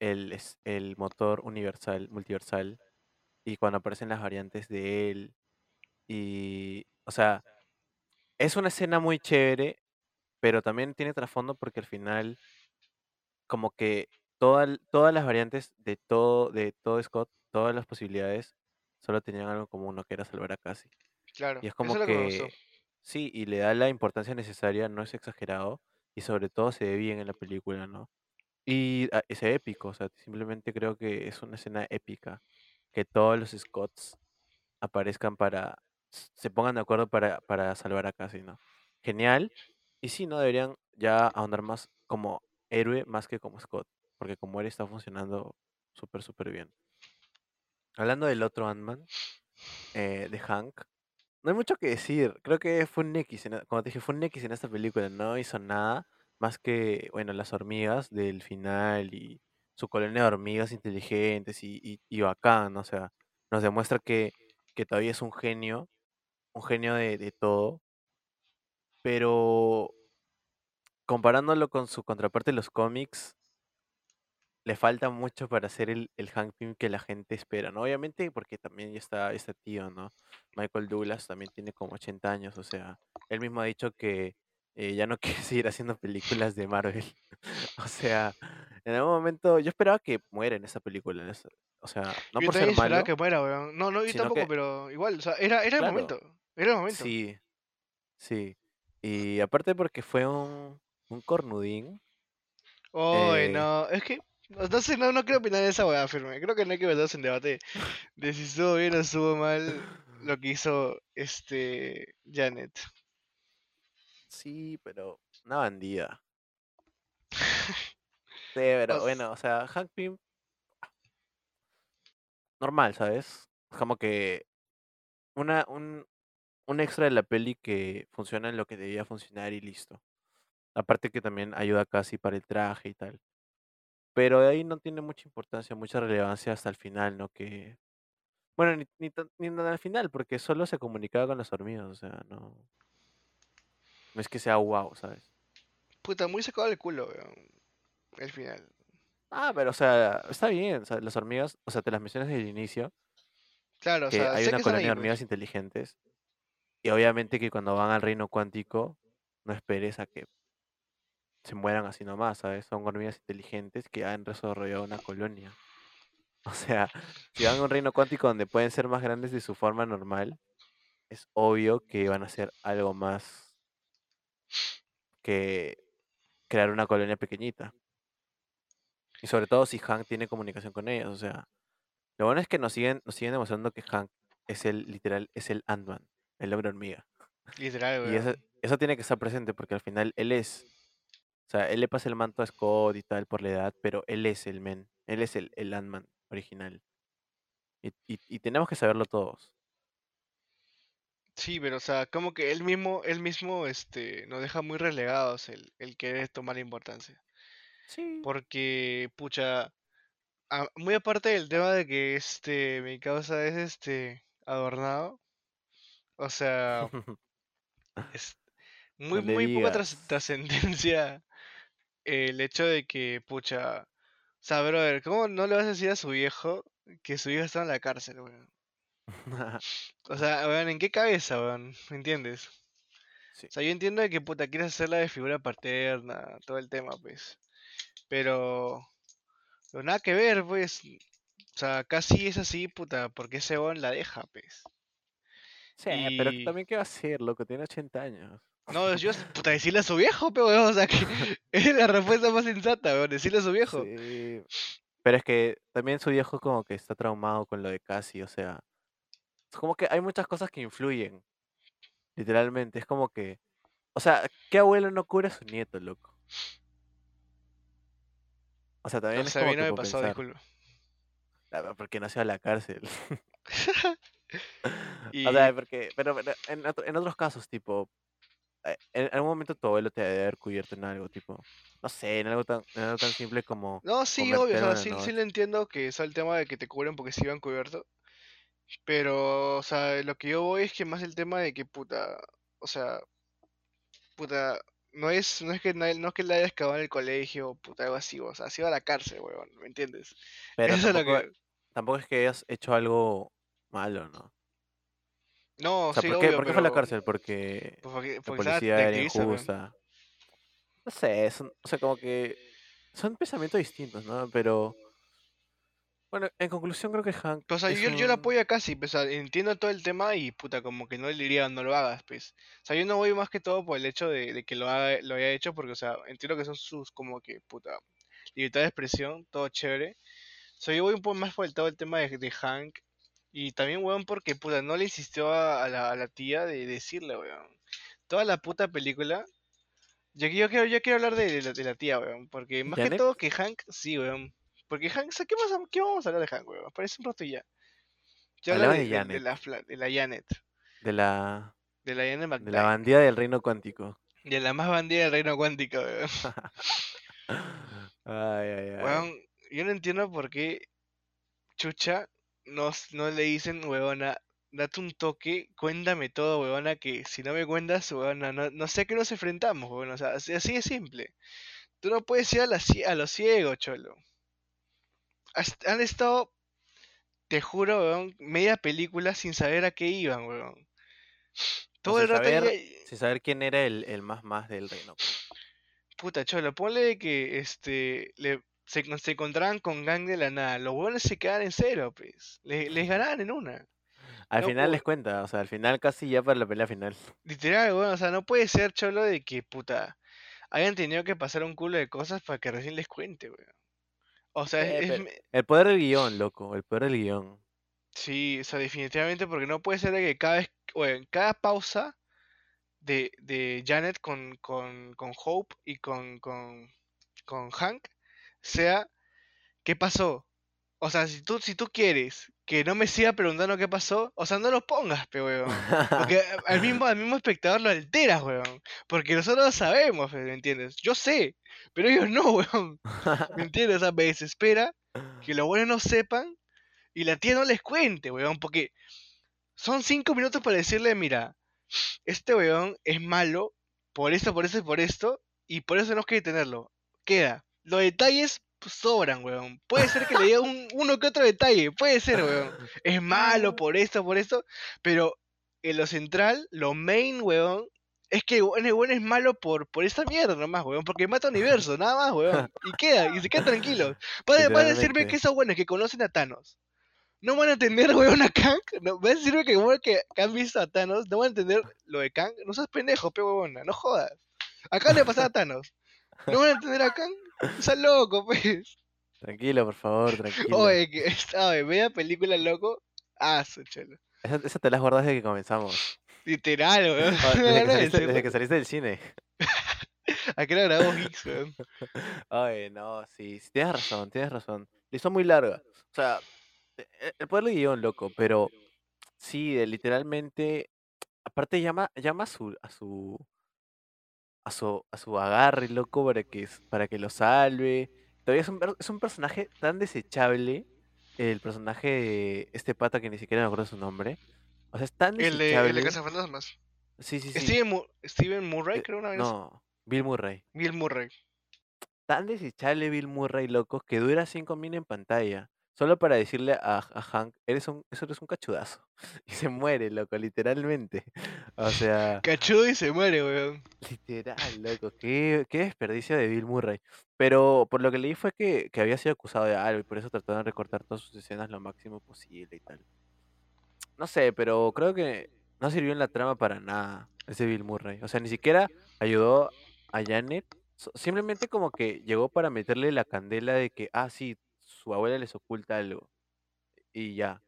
el, el motor universal, multiversal, y cuando aparecen las variantes de él, y, o sea, es una escena muy chévere, pero también tiene trasfondo porque al final, como que toda todas las variantes de todo, de todo Scott, todas las posibilidades, solo tenían algo común, ¿no? Que era salvar a Cassie. Claro, Y es eso como es lo que me gustó. que, Sí, y le da la importancia necesaria, no es exagerado, y sobre todo se ve bien en la película, ¿no? Y ah, es épico, o sea, simplemente creo que es una escena épica, que todos los Scotts aparezcan para, se pongan de acuerdo para, para salvar a Cassie, ¿no? Genial, y sí, ¿no? Deberían ya ahondar más como héroe más que como Scott, porque como él está funcionando súper, súper bien. Hablando del otro Ant-Man, eh, de Hank, no hay mucho que decir. Creo que fue un X, en e- como te dije, fue un X en esta película. No hizo nada más que, bueno, las hormigas del final y su colonia de hormigas inteligentes y, y, bacán, ¿no? O sea, nos demuestra que, que todavía es un genio, un genio de, de todo, pero comparándolo con su contraparte en los cómics, le falta mucho para ser el, el Hank Pym que la gente espera, ¿no? Obviamente porque también ya está este tío, ¿no? Michael Douglas también tiene como 80 años, o sea, él mismo ha dicho que eh, ya no quiere seguir haciendo películas de Marvel. O sea, en algún momento yo esperaba que muera en esa película, o sea, no Yo por ser esperaba malo, que muera, weón. No, no, yo tampoco, que, pero igual, o sea, era, era el momento. Era el momento. sí, sí. Y aparte porque fue un, un cornudín, eh, no, es que, no sé, no, no quiero opinar de esa weá, firme. Creo que no hay que meterse en debate de si estuvo bien o estuvo mal lo que hizo este Janet. Sí, pero una bandida. Sí, pero bueno, o sea, Hank Pym normal, ¿sabes? Como que una, un, un extra de la peli que funciona en lo que debía funcionar y listo. Aparte que también ayuda casi para el traje y tal. Pero de ahí no tiene mucha importancia, mucha relevancia hasta el final, ¿no? Que, bueno, ni, ni, tan- ni tan al final, porque solo se comunicaba con las hormigas, o sea, no, no es que sea wow, ¿sabes? puta, muy sacado del culo, weón. El final. Ah, pero o sea, está bien, o sea, las hormigas, o sea, te las mencionas desde el inicio, Claro, o que sea, hay sé una que colonia ahí, de hormigas pues. inteligentes, y obviamente que cuando van al reino cuántico, no esperes a que se mueran así nomás, ¿sabes? Son hormigas inteligentes que han desarrollado una colonia. O sea, si van a un reino cuántico donde pueden ser más grandes de su forma normal, es obvio que van a hacer algo más que crear una colonia pequeñita. Y sobre todo si Hank tiene comunicación con ellos. O sea, lo bueno es que nos siguen, nos siguen demostrando que Hank es el, literal, es el Ant-Man, el hombre hormiga. Literal, Y eso, tiene que estar presente porque al final él es. O sea, él le pasa el manto a Scott y tal por la edad, pero él es el men. Él es el, el Ant-Man original. Y, y, y tenemos que saberlo todos. Sí, pero o sea, como que él mismo, él mismo, este, nos deja muy relegados el, el querer tomar importancia. Sí. Porque, pucha, a- muy aparte del tema de que este, mi causa es este, adornado, o sea, es muy, muy poca trascendencia el hecho de que, pucha, o sea, brother, ¿cómo no le vas a decir a su viejo que su hijo está en la cárcel, weón? O sea, weón, ¿en qué cabeza, weón? ¿Me entiendes? sí. O sea, yo entiendo de que puta quieres hacerla de figura paterna, todo el tema, pues. Pero, pero nada que ver, pues. O sea, casi es así, puta, porque ese weón la deja, pues. Sí, pero también qué va a hacer, loco, tiene 80 años. No, yo, puta, decirle a su viejo, pero weón, o sea, que es la respuesta más sensata, weón, decirle a su viejo. Sí. Pero es que también su viejo como que está traumado con lo de Cassie, o sea, es como que hay muchas cosas que influyen, literalmente, es como que, o sea, ¿qué abuelo no cura a su nieto, loco? O sea, también es sea, a como mí no que me por pasó, pensar, disculpa. "Ah, porque nació a la cárcel. O sea, porque, pero, pero en, otro- en otros casos, tipo, eh, en algún momento tu abuelo te debe haber cubierto en algo, tipo, no sé, en algo tan, en algo tan simple como no, sí, obvio, o sea, sí, sí lo entiendo que es el tema de que te cubren porque se iban cubierto. Pero, o sea, lo que yo voy es que más el tema de que, puta, o sea, puta, no es, no es que na- no es que le hayas cagado en el colegio, puta, algo así, o sea, se iba a la cárcel, weón, ¿me entiendes? Pero Eso es lo tampoco, que, tampoco es que hayas hecho algo malo, ¿no? no, O sea, sí, ¿por qué, obvio, por qué fue a la cárcel? Porque pues, porque, la porque policía era injusta. No sé, son, o sea, como que son pensamientos distintos, ¿no? Pero Bueno, en conclusión creo que Hank O sea, es yo, un- apoyo casi, pues, o sea, entiendo todo el tema y puta, como que no le diría no lo hagas, pues. O sea, yo no voy más que todo por el hecho de, de que lo, haga, lo haya hecho, porque, o sea, entiendo que son sus, como que, puta, libertad de expresión, todo chévere. O sea, yo voy un poco más por el, todo el tema de, de Hank. Y también, weón, porque, puta, no le insistió a, a la, a la tía de decirle, weón. Toda la puta película. Yo, yo, quiero, yo quiero hablar de, de la, la tía, weón. Porque más que todo que Hank, sí, weón. Porque sea, ¿qué, más, ¿qué vamos a hablar de Hank, weón? Parece un rato y ya. Yo hablo Hablaba de, de Janet. la, de la Janet. de la, De la Janet de la bandida del reino cuántico. De la más bandida del reino cuántico, weón. Ay, ay, ay. Weón, yo no entiendo por qué Chucha no, no le dicen, huevona, date un toque, cuéntame todo, huevona, que si no me cuentas, huevona, no, no sé a qué nos enfrentamos, huevona, o sea, así, así de simple. Tú no puedes ir a, la, a lo ciego, cholo. Han estado, te juro, weón, media película sin saber a qué iban, weón. Todo el rato saber- ya- Sin saber quién era el, el más más del reino. Puta, cholo, ponle que este le, se, se encontraban con gang de la nada. Los huevones se quedaban en cero, pues. Le- les ganaban en una. Al No final les cuenta, o sea, al final casi ya para la pelea final. Literal, weón. O sea, no puede ser, cholo, de que, puta, hayan tenido que pasar un culo de cosas para que recién les cuente, weón. O sea, es- Eh, es pero- me- El poder del guion, loco, el poder del guion. sí, o sea, definitivamente porque no puede ser de que cada vez, o en cada pausa de, de Janet con, con, con Hope y con, con, con Hank sea, ¿qué pasó? O sea, si tú, si tú quieres que no me siga preguntando qué pasó, o sea, no lo pongas, pe weón. Porque al mismo, al mismo espectador lo alteras, weón. Porque nosotros sabemos, ¿me entiendes? Yo sé, pero ellos no, weón. ¿Me entiendes? O sea, me desespera que los buenos no sepan y la tía no les cuente, weón. Porque son cinco minutos para decirle, mira, este weón es malo por esto, por esto y por esto, y por eso tenemos que detenerlo. Queda. Los detalles sobran, weón. Puede ser que le diga un, uno que otro detalle, puede ser, weón. Es malo por esto, por esto, pero en lo central, lo main, weón, es que weón, el weón es malo por, por esta mierda nomás, weón, porque mata universo, nada más, weón. Y queda, y se quedan tranquilos. Van a decirme que esos buenos que conocen a Thanos no van a entender, weón, a Kang. No, van a decirme que como que, que han visto a Thanos, no van a entender lo de Kang. No seas pendejo, pe huevona, no jodas. Acá le pasaba a Thanos. ¿No van a entender a Kang? Estás loco, pues. Tranquilo, por favor, tranquilo. Oye, que, oye, media película loco. Ah, su chelo. Esa, esa te la has guardado desde que comenzamos. Literal, weón. Ah, Desde que, de saliste, decirlo. desde que saliste del cine. Aquí la grabó Hicks, weón. Ay, no, sí, sí, tienes razón, tienes razón. Hizo muy larga. O sea, e- e- el poder del guion, loco, pero sí, de- literalmente, aparte llama, llama a su, a su, a su, a su agarre, loco, para que, para que lo salve. Todavía es un, es un personaje tan desechable, el personaje de este pata que ni siquiera me acuerdo su nombre. O sea, es tan El de, el desechable. de Casa Fantasmas. Sí, sí, sí. Steven, Mu- Steven Murray, Eh, creo una vez. No, Bill Murray. Bill Murray. tan desechable Bill Murray, loco, que dura cinco min en pantalla. Solo para decirle a, a Hank, eres un, eso eres un cachudazo. Y se muere, loco, literalmente. O sea, Cachudo y se muere, weón. literal, loco. Qué, qué desperdicio de Bill Murray. Pero por lo que leí fue que, que había sido acusado de algo y por eso trataron de recortar todas sus escenas lo máximo posible y tal. No sé, pero creo que no sirvió en la trama para nada ese Bill Murray. O sea, ni siquiera ayudó a Janet. Simplemente como que llegó para meterle la candela de que, ah, sí, su abuela les oculta algo. Y ya.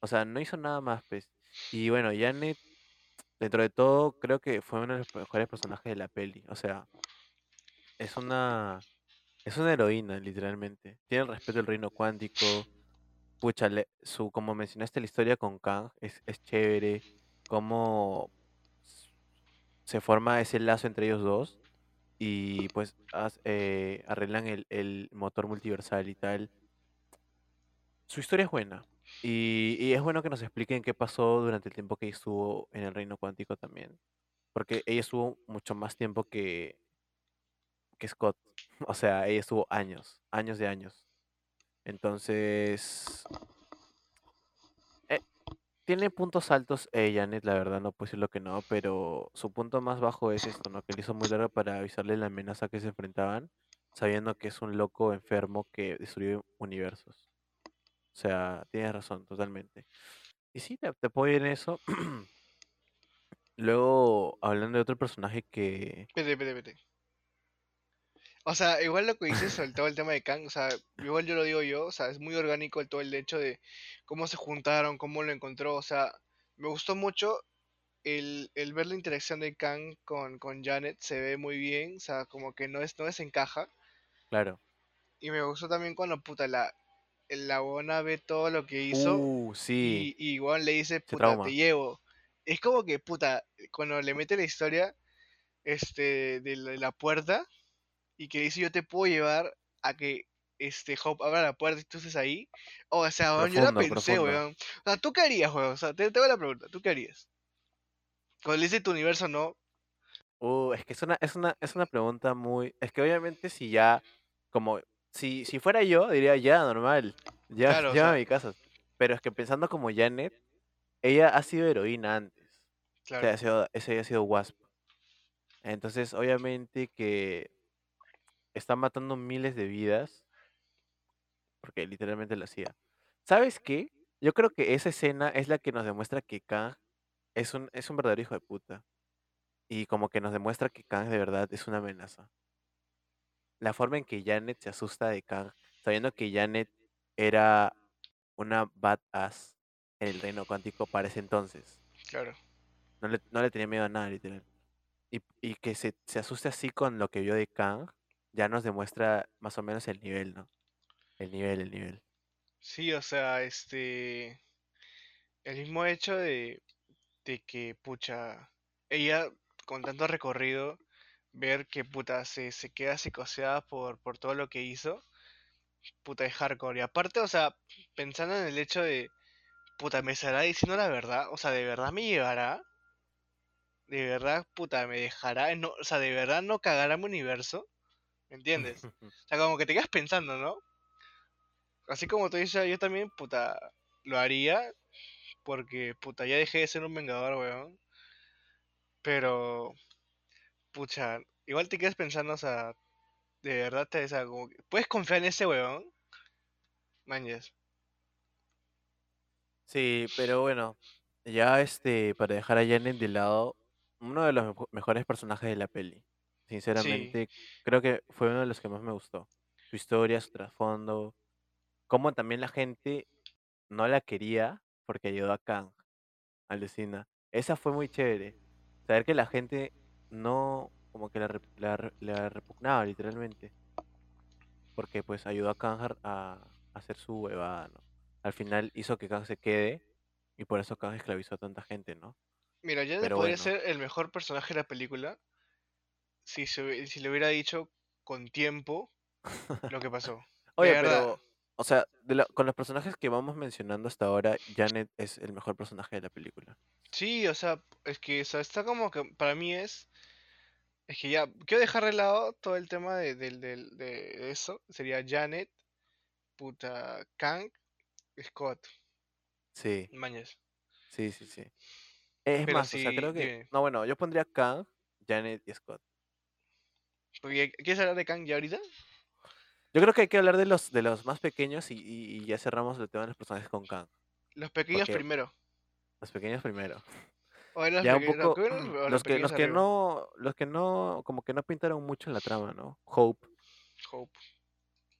O sea, no hizo nada más, pues. Y bueno, Janet, dentro de todo, creo que fue uno de los mejores personajes de la peli. O sea, es una... Es una heroína, literalmente. Tiene respeto del reino cuántico. Pucha, su, como mencionaste la historia con Kang, es, es chévere. Cómo se forma ese lazo entre ellos dos. Y pues eh, arreglan el, motor multiversal y tal. Su historia es buena. Y, y es bueno que nos expliquen qué pasó durante el tiempo que estuvo en el reino cuántico también. Porque ella estuvo mucho más tiempo que, que Scott. O sea, ella estuvo años, años de años. Entonces, tiene puntos altos eh, Janet, la verdad, no puedo decir lo que no, pero su punto más bajo es esto, ¿no? Que le hizo muy largo para avisarle la amenaza que se enfrentaban, sabiendo que es un loco enfermo que destruyó universos. sea, tienes razón, totalmente. Y sí, te, te apoyo en eso. Luego, hablando de otro personaje que... Vete, vete, vete. O sea, igual lo que dices sobre todo el tema de Kang, o sea, igual yo lo digo yo, o sea, es muy orgánico el todo el hecho de cómo se juntaron, cómo lo encontró, o sea, me gustó mucho el, el ver la interacción de Kang con, con Janet, se ve muy bien, o sea, como que no, es, no desencaja. Claro. Y me gustó también cuando, puta, la, la buena ve todo lo que hizo Uh, sí. y, y igual le dice, puta, te llevo. Es como que, puta, cuando le mete la historia este, de la, de la puerta y que dice, yo te puedo llevar a que este Hope abra la puerta y tú estés ahí. O sea, yo la pensé, weón. O sea, ¿tú qué harías, weón? O sea, te, te hago la pregunta, ¿tú qué harías? Cuando le dice tu universo no, Uh, es que es una, es una, es una pregunta muy... Es que obviamente si ya, como, si, si fuera yo, diría ya, normal, ya, Claro, o sea- a mi casa. Pero es que pensando como Janet, ella ha sido heroína antes. O sea, claro. ha sido, ese había sido Wasp. Entonces, obviamente que está matando miles de vidas, porque literalmente lo hacía. ¿Sabes qué? Yo creo que esa escena es la que nos demuestra que Kang es un, es un verdadero hijo de puta. Y como que nos demuestra que Kang de verdad es una amenaza. La forma en que Janet se asusta de Kang, sabiendo que Janet era una badass en el reino cuántico para ese entonces. Claro. No le, no le tenía miedo a nada, literal. Y, y que se, se asuste así con lo que vio de Kang, ya nos demuestra más o menos el nivel, ¿no? El nivel, el nivel. Sí, o sea, este. El mismo hecho de, de que, pucha, ella con tanto recorrido, ver que, puta, se, se queda psicoseada por, por todo lo que hizo, puta, es hardcore. Y aparte, o sea, pensando en el hecho de, puta, me estará diciendo la verdad, o sea, de verdad me llevará, de verdad, puta, me dejará, no, o sea, de verdad no cagará mi universo, ¿me entiendes? O sea, como que te quedas pensando, ¿no? Así como tú dices, yo también, puta, lo haría. Porque, puta, ya dejé de ser un vengador, weón. Pero, pucha, igual te quedas pensando, o sea, de verdad te, o sea, como que, ¿puedes confiar en ese weón? Mañas. Sí, pero bueno, ya este, para dejar a Janet de lado, uno de los mejo- mejores personajes de la peli. Sinceramente, creo que fue uno de los que más me gustó. Su historia, su trasfondo, cómo también la gente no la quería porque ayudó a Kang, alucina. Esa fue muy chévere. Saber que la gente no, como que la, rep- la re- la repugnaba literalmente. Porque pues ayudó a Kang a, a hacer su huevada, ¿no? Al final hizo que Kang se quede y por eso Kang esclavizó a tanta gente, ¿no? Mira, Pero podría bueno. ser el mejor personaje de la película si, se, si le hubiera dicho con tiempo lo que pasó. Oye, pero, o sea, de la- con los personajes que vamos mencionando hasta ahora, Janet es el mejor personaje de la película. Sí, o sea, es que o sea, está como que para mí es. Es que ya, quiero dejar de lado todo el tema de, del- del- de eso. Sería Janet, puta, Kang, Scott, Sí, Mañez. sí, sí, sí. Es Pero más, o sea, creo que... dime. No, bueno, yo pondría Kang, Janet y Scott. Porque, ¿Quieres hablar de Kang ya ahorita? Yo creo que hay que hablar de los, de los más pequeños y, y- y ya cerramos el tema de los personajes con Kang. Los pequeños primero. Los pequeños primero. O los Ya pequeños- poco... eran los Los que, los no... Los que no... Como que no pintaron mucho en la trama, ¿no? Hope, Hope.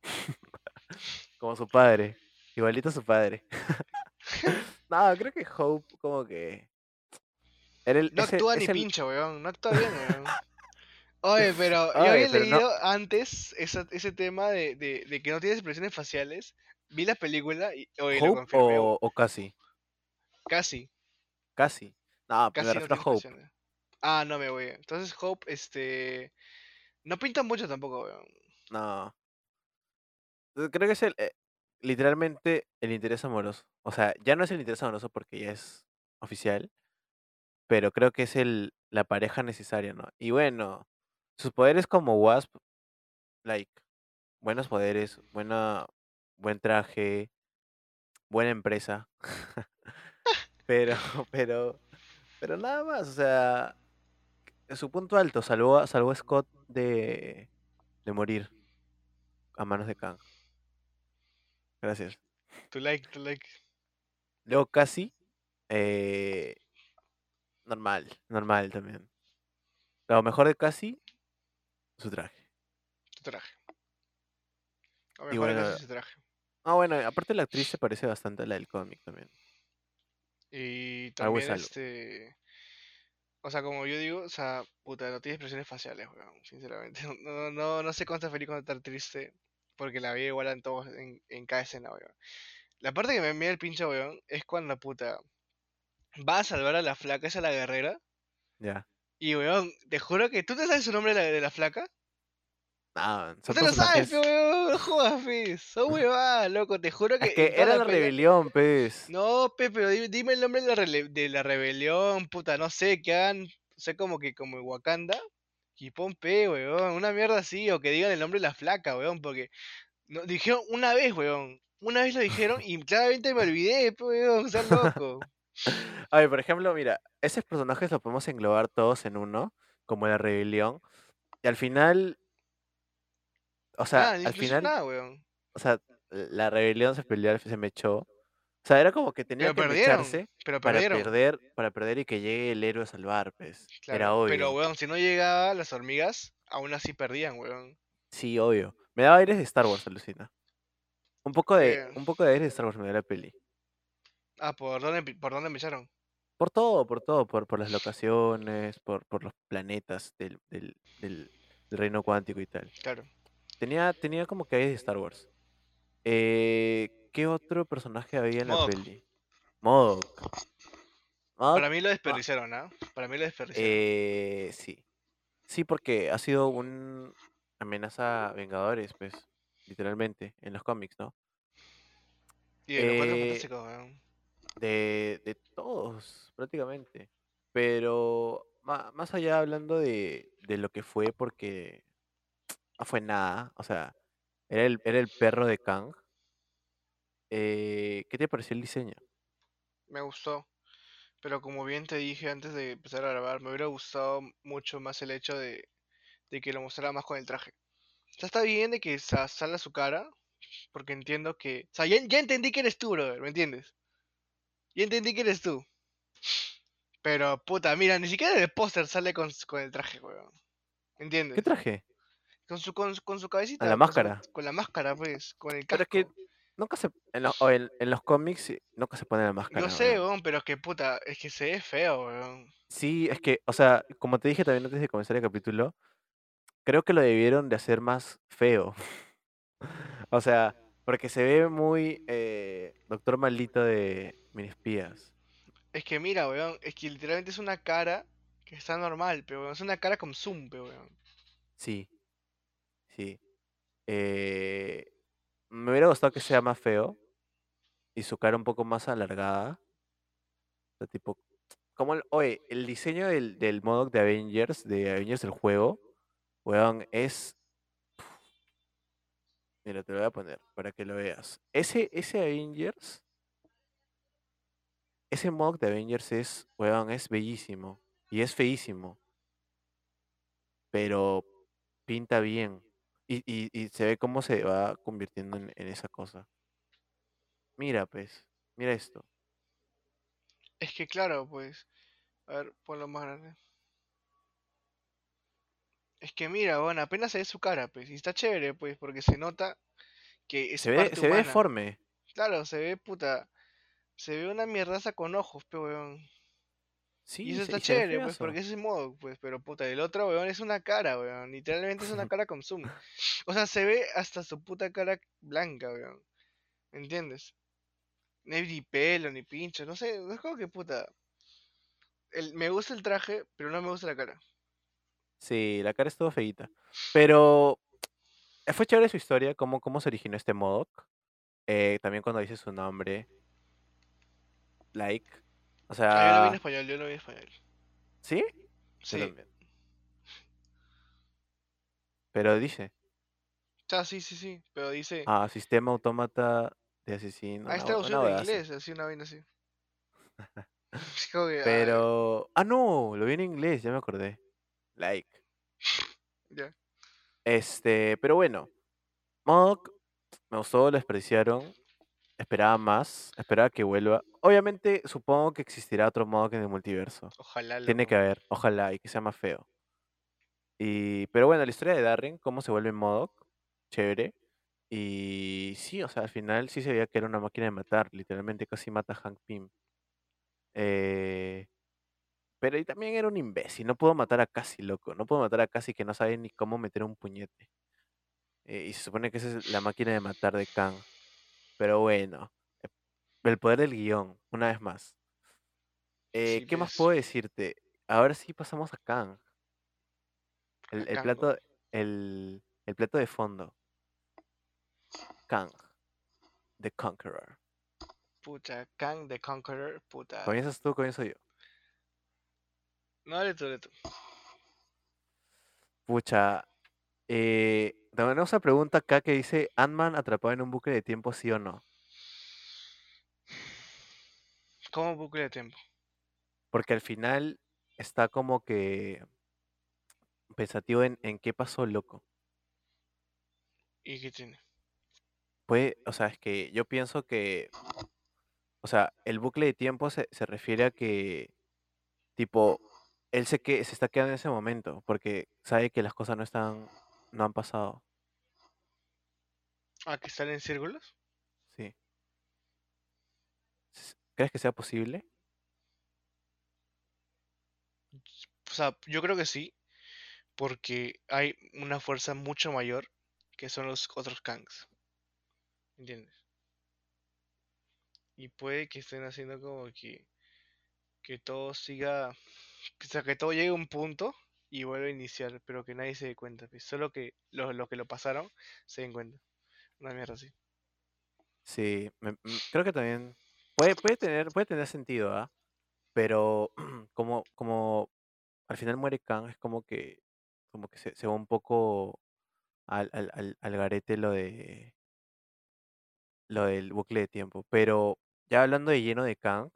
como su padre. Igualito a su padre. no, creo que Hope como que... Era el, No actúa ni el- pincha, weón. No actúa bien, weón. Oye, pero yo Oye, había pero no- leído antes esa- ese tema de, de, de que no tienes expresiones faciales. Vi la película y oye, lo confirmé. o, o casi. Casi, Casi. No, pero me casi no refiero a Hope. Ah, no me voy. Entonces Hope, este... No pinta mucho tampoco, weón. No. Creo que es el, eh, literalmente el interés amoroso. O sea, ya no es el interés amoroso porque ya es oficial, pero creo que es el, la pareja necesaria, ¿no? Y bueno, sus poderes como Wasp, like, buenos poderes, buena, buen traje, buena empresa. pero, pero, pero nada más, o sea, su punto alto salvó a, salvó a Scott de, de morir a manos de Kang. Gracias. Tu like, tu like. Luego casi. eh, normal, normal también. Lo mejor de casi, su traje. Tu traje. O mejor bueno, casi su traje. Ah, bueno, aparte la actriz se parece bastante a la del cómic también. Y es también este. O sea, como yo digo, o sea, puta, no tiene expresiones faciales, weón. Sinceramente. No, no, no sé cuándo está feliz cuando está triste. Porque la vi igual en todos, en, en cada escena, weón. La parte que me mira el pinche weón es cuando puta. Va a salvar a la flaca, esa la guerrera. Ya. Y weón, te juro que tú te sabes su nombre de la, de la flaca. Ah, No te lo sabes, pe, weón, no jodas, pe. Son huevadas, loco, te juro que. Es que era la rebelión, pues. No, pe, pero dime, dime el nombre de la, de la rebelión, puta, no sé, que hagan, o sea, como que como Wakanda, y pon P, weón, una mierda así, o que digan el nombre de la flaca, weón, porque no, dijeron una vez, weón, una vez lo dijeron y claramente me olvidé, pe, weón, seas loco. A ver, por ejemplo, mira, esos personajes los podemos englobar todos en uno, como la rebelión. Y al final, o sea, ni al final, nada, weón. o sea, la rebelión se peleó, se me echó. O sea, era como que tenía Pero que perdieron, pero para perdieron. perder, para perder y que llegue el héroe a salvar, pues. Era obvio. pero weón, si no llegaba las hormigas, aún así perdían, weón. Sí, obvio. Me daba aires de Star Wars, alucina. Un poco de, un poco de aires de Star Wars me dio la peli. Ah, ¿por dónde, por dónde me echaron? Por todo, por todo, por, por las locaciones, por, por los planetas del, del, del, del reino cuántico y tal. Claro. Tenía, tenía como que aires de Star Wars. Eh, ¿qué otro personaje había en la peli? Modok. Para mí lo desperdiciaron, ¿ah? Para mí lo desperdiciaron. eh, sí. Sí, porque ha sido un amenaza a Vengadores, pues, literalmente, en los cómics, ¿no? y de los cuatro eh, fantásticos, weón. De, de todos, prácticamente. Pero más allá hablando de, de lo que fue, porque no fue nada. O sea, era el, era el perro de Kang. Eh, ¿qué te pareció el diseño? Me gustó. Pero como bien te dije antes de empezar a grabar, me hubiera gustado mucho más el hecho de, de que lo mostrara más con el traje. O sea, está bien de que sa- salga su cara, porque entiendo que... O sea, ya, ya entendí que eres tú, brother, ¿me entiendes? Ya entendí que eres tú. Pero, puta, mira, ni siquiera en el póster sale con, con el traje, weón. ¿Entiendes? ¿Qué traje? Con su, con, su- con su cabecita. la con su- máscara. Con la máscara, pues, con el Pero casco. es que nunca se. En, lo- o en, en los cómics nunca se pone la máscara. Yo sé, weón. weón, pero es que, puta, es que se ve feo, weón. Sí, es que, o sea, como te dije también antes de comenzar el capítulo, creo que lo debieron de hacer más feo. o sea, porque se ve muy eh, Doctor Maldito de Minispías. Es que mira, weón, es que literalmente es una cara que está normal, pero weón, es una cara con zoom, pero weón. Sí, sí. Eh, me hubiera gustado que sea más feo y su cara un poco más alargada. O sea, tipo, como el, oye, el diseño del, del Modok de Avengers, de Avengers el juego, weón, es. Mira, te lo voy a poner para que lo veas. Ese, ese Avengers, ese Modok de Avengers es, weón, es bellísimo y es feísimo, pero pinta bien y, y, y se ve cómo se va convirtiendo en, en esa cosa. Mira, pues, mira esto. Es que claro, pues. A ver, ponlo más grande. Es que mira, weón, apenas se ve su cara, pues. Y está chévere, pues, porque se nota que es Se ve, se ve deforme. Claro, se ve puta. Se ve una mierdaza con ojos, pero weón. Sí, Y eso se- está y chévere, pues, porque ese es modo, pues, pero puta, el otro, weón, es una cara, weón. Literalmente es una cara con zoom. O sea, se ve hasta su puta cara blanca, weón. ¿Me entiendes? No hay ni pelo, ni pincho, no sé, es como que puta. El, me gusta el traje, pero no me gusta la cara. Sí, la cara estuvo feíta. Pero fue chévere su historia, cómo, cómo se originó este Modok. Eh, también cuando dice su nombre. Like. O Ah, yo lo vi en sea, español, yo lo vi en español. ¿sí? Sí. Pero dice, ah, sí, sí, sí, pero dice. ah, sistema autómata de asesino. Ah, es una hue- una traducido en inglés, así una vaina así. Pero. Ah, no, lo vi en inglés, ya me acordé. Like. ya. Este, pero bueno. Modok, me gustó, lo despreciaron. Esperaba más, esperaba que vuelva. Obviamente, supongo que existirá otro modo que en el multiverso. Ojalá Tiene loco. que haber, ojalá, y que sea más feo. Y, pero bueno, la historia de Darren, cómo se vuelve MODOK, chévere. Y sí, o sea, al final sí se veía que era una máquina de matar, literalmente casi mata a Hank Pym. Eh, pero y también era un imbécil, no puedo matar a Cassie, loco, no puedo matar a Cassie que no sabe ni cómo meter un puñete. Eh, y se supone que esa es la máquina de matar de Kang. Pero bueno, eh, el poder del guion, una vez más. Eh, Sí, ¿qué más pues, puedo decirte? Ahora sí pasamos a Kang. El, el plato, weón. el, el plato de fondo. Kang, The Conqueror. Puta, Kang the Conqueror, puta. ¿Comienzas tú, comienzo yo? No, dale tú, dale tú. Pucha, eh, tenemos una pregunta acá que dice, ¿Ant-Man atrapado en un bucle de tiempo, sí o no? ¿Cómo bucle de tiempo? Porque al final está como que pensativo en, en qué pasó, loco. ¿Y qué tiene? Puede, o sea, es que yo pienso que, o sea, el bucle de tiempo se, se refiere a que, tipo, él se, que, se está quedando en ese momento, porque sabe que las cosas no están, no han pasado, ¿Ah, que están en círculos? sí. ¿Crees que sea posible? O sea, yo creo que sí, porque hay una fuerza mucho mayor que son los otros Kangs. ¿Entiendes? Y puede que estén haciendo como que, que todo siga, o sea, que todo llegue a un punto y vuelva a iniciar, pero que nadie se dé cuenta, pues, Solo que los los que lo pasaron se den cuenta. Una mierda así. Sí, me- m- creo que también puede, puede tener, puede tener sentido, ¿ah? Pero como, como al final muere Kang, es como que, como que se, se va un poco al, al, al, al garete lo de lo del bucle de tiempo. Pero ya hablando de lleno de Kang,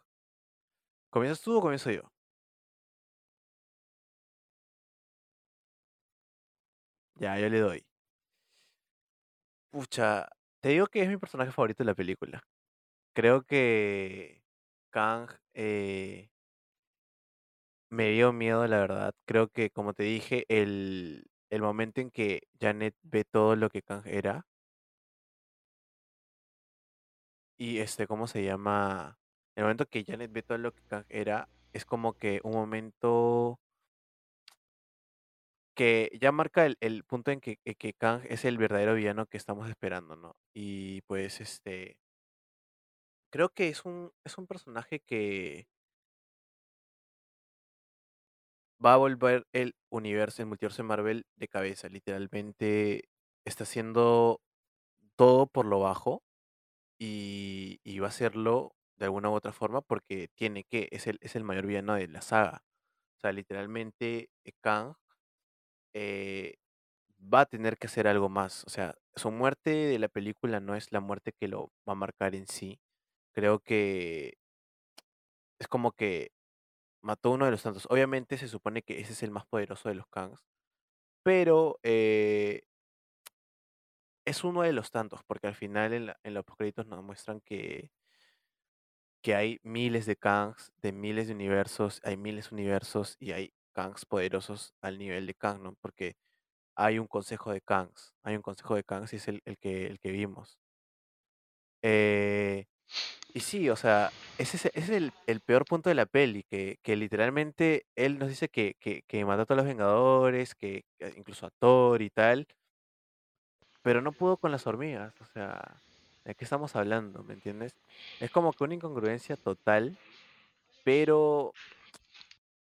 ¿comienzas tú o comienzo yo? Ya, yo le doy. Pucha, te digo que es mi personaje favorito de la película. Creo que Kang eh, me dio miedo, la verdad. Creo que, como te dije, el, el momento en que Janet ve todo lo que Kang era y este, ¿cómo se llama? El momento que Janet ve todo lo que Kang era, es como que un momento que ya marca el, punto en que, que Kang es el verdadero villano que estamos esperando, ¿no? Y pues este, creo que es un, es un personaje que va a volver el universo, el multiverso Marvel de cabeza. Literalmente está haciendo todo por lo bajo y, y va a hacerlo de alguna u otra forma porque tiene que, es el, es el mayor villano de la saga. O sea, literalmente eh, Kang eh, va a tener que hacer algo más. O sea, su muerte de la película no es la muerte que lo va a marcar en sí. Creo que es como que mató uno de los tantos. Obviamente se supone que ese es el más poderoso de los Kangs, pero eh, es uno de los tantos, porque al final en, los créditos nos muestran que, que hay miles de Kangs, de miles de universos, hay miles de universos y hay Kangs poderosos al nivel de Kang, ¿no? Porque hay un consejo de Kangs, hay un consejo de Kangs y es el, el que, el que vimos. Eh, y sí, o sea, ese es, ese es el, el peor punto de la peli, que, que literalmente él nos dice que, que, que mató a todos los Vengadores, que incluso a Thor y tal, pero no pudo con las hormigas, o sea, ¿de qué estamos hablando? ¿Me entiendes? Es como que una incongruencia total, pero,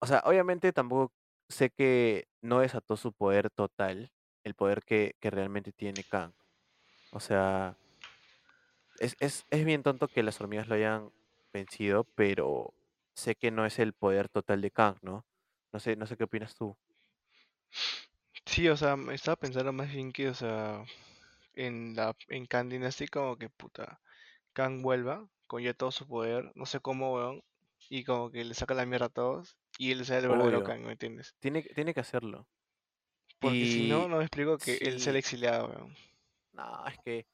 o sea, obviamente tampoco sé que no desató su poder total, el poder que, que realmente tiene Kang. O sea, es, es, es bien tonto que las hormigas lo hayan vencido, pero sé que no es el poder total de Kang, ¿no? No sé, no sé qué opinas tú. Sí, o sea, estaba pensando más bien que, o sea, en la en Kang Dynasty como que puta, Kang vuelva con ya todo su poder, no sé cómo, weón, y como que le saca la mierda a todos y él sea el verdadero Kang, ¿me entiendes? tiene, que- tiene que hacerlo. Porque si no, no me explico que él sea el sí, exiliado, weón. no, es que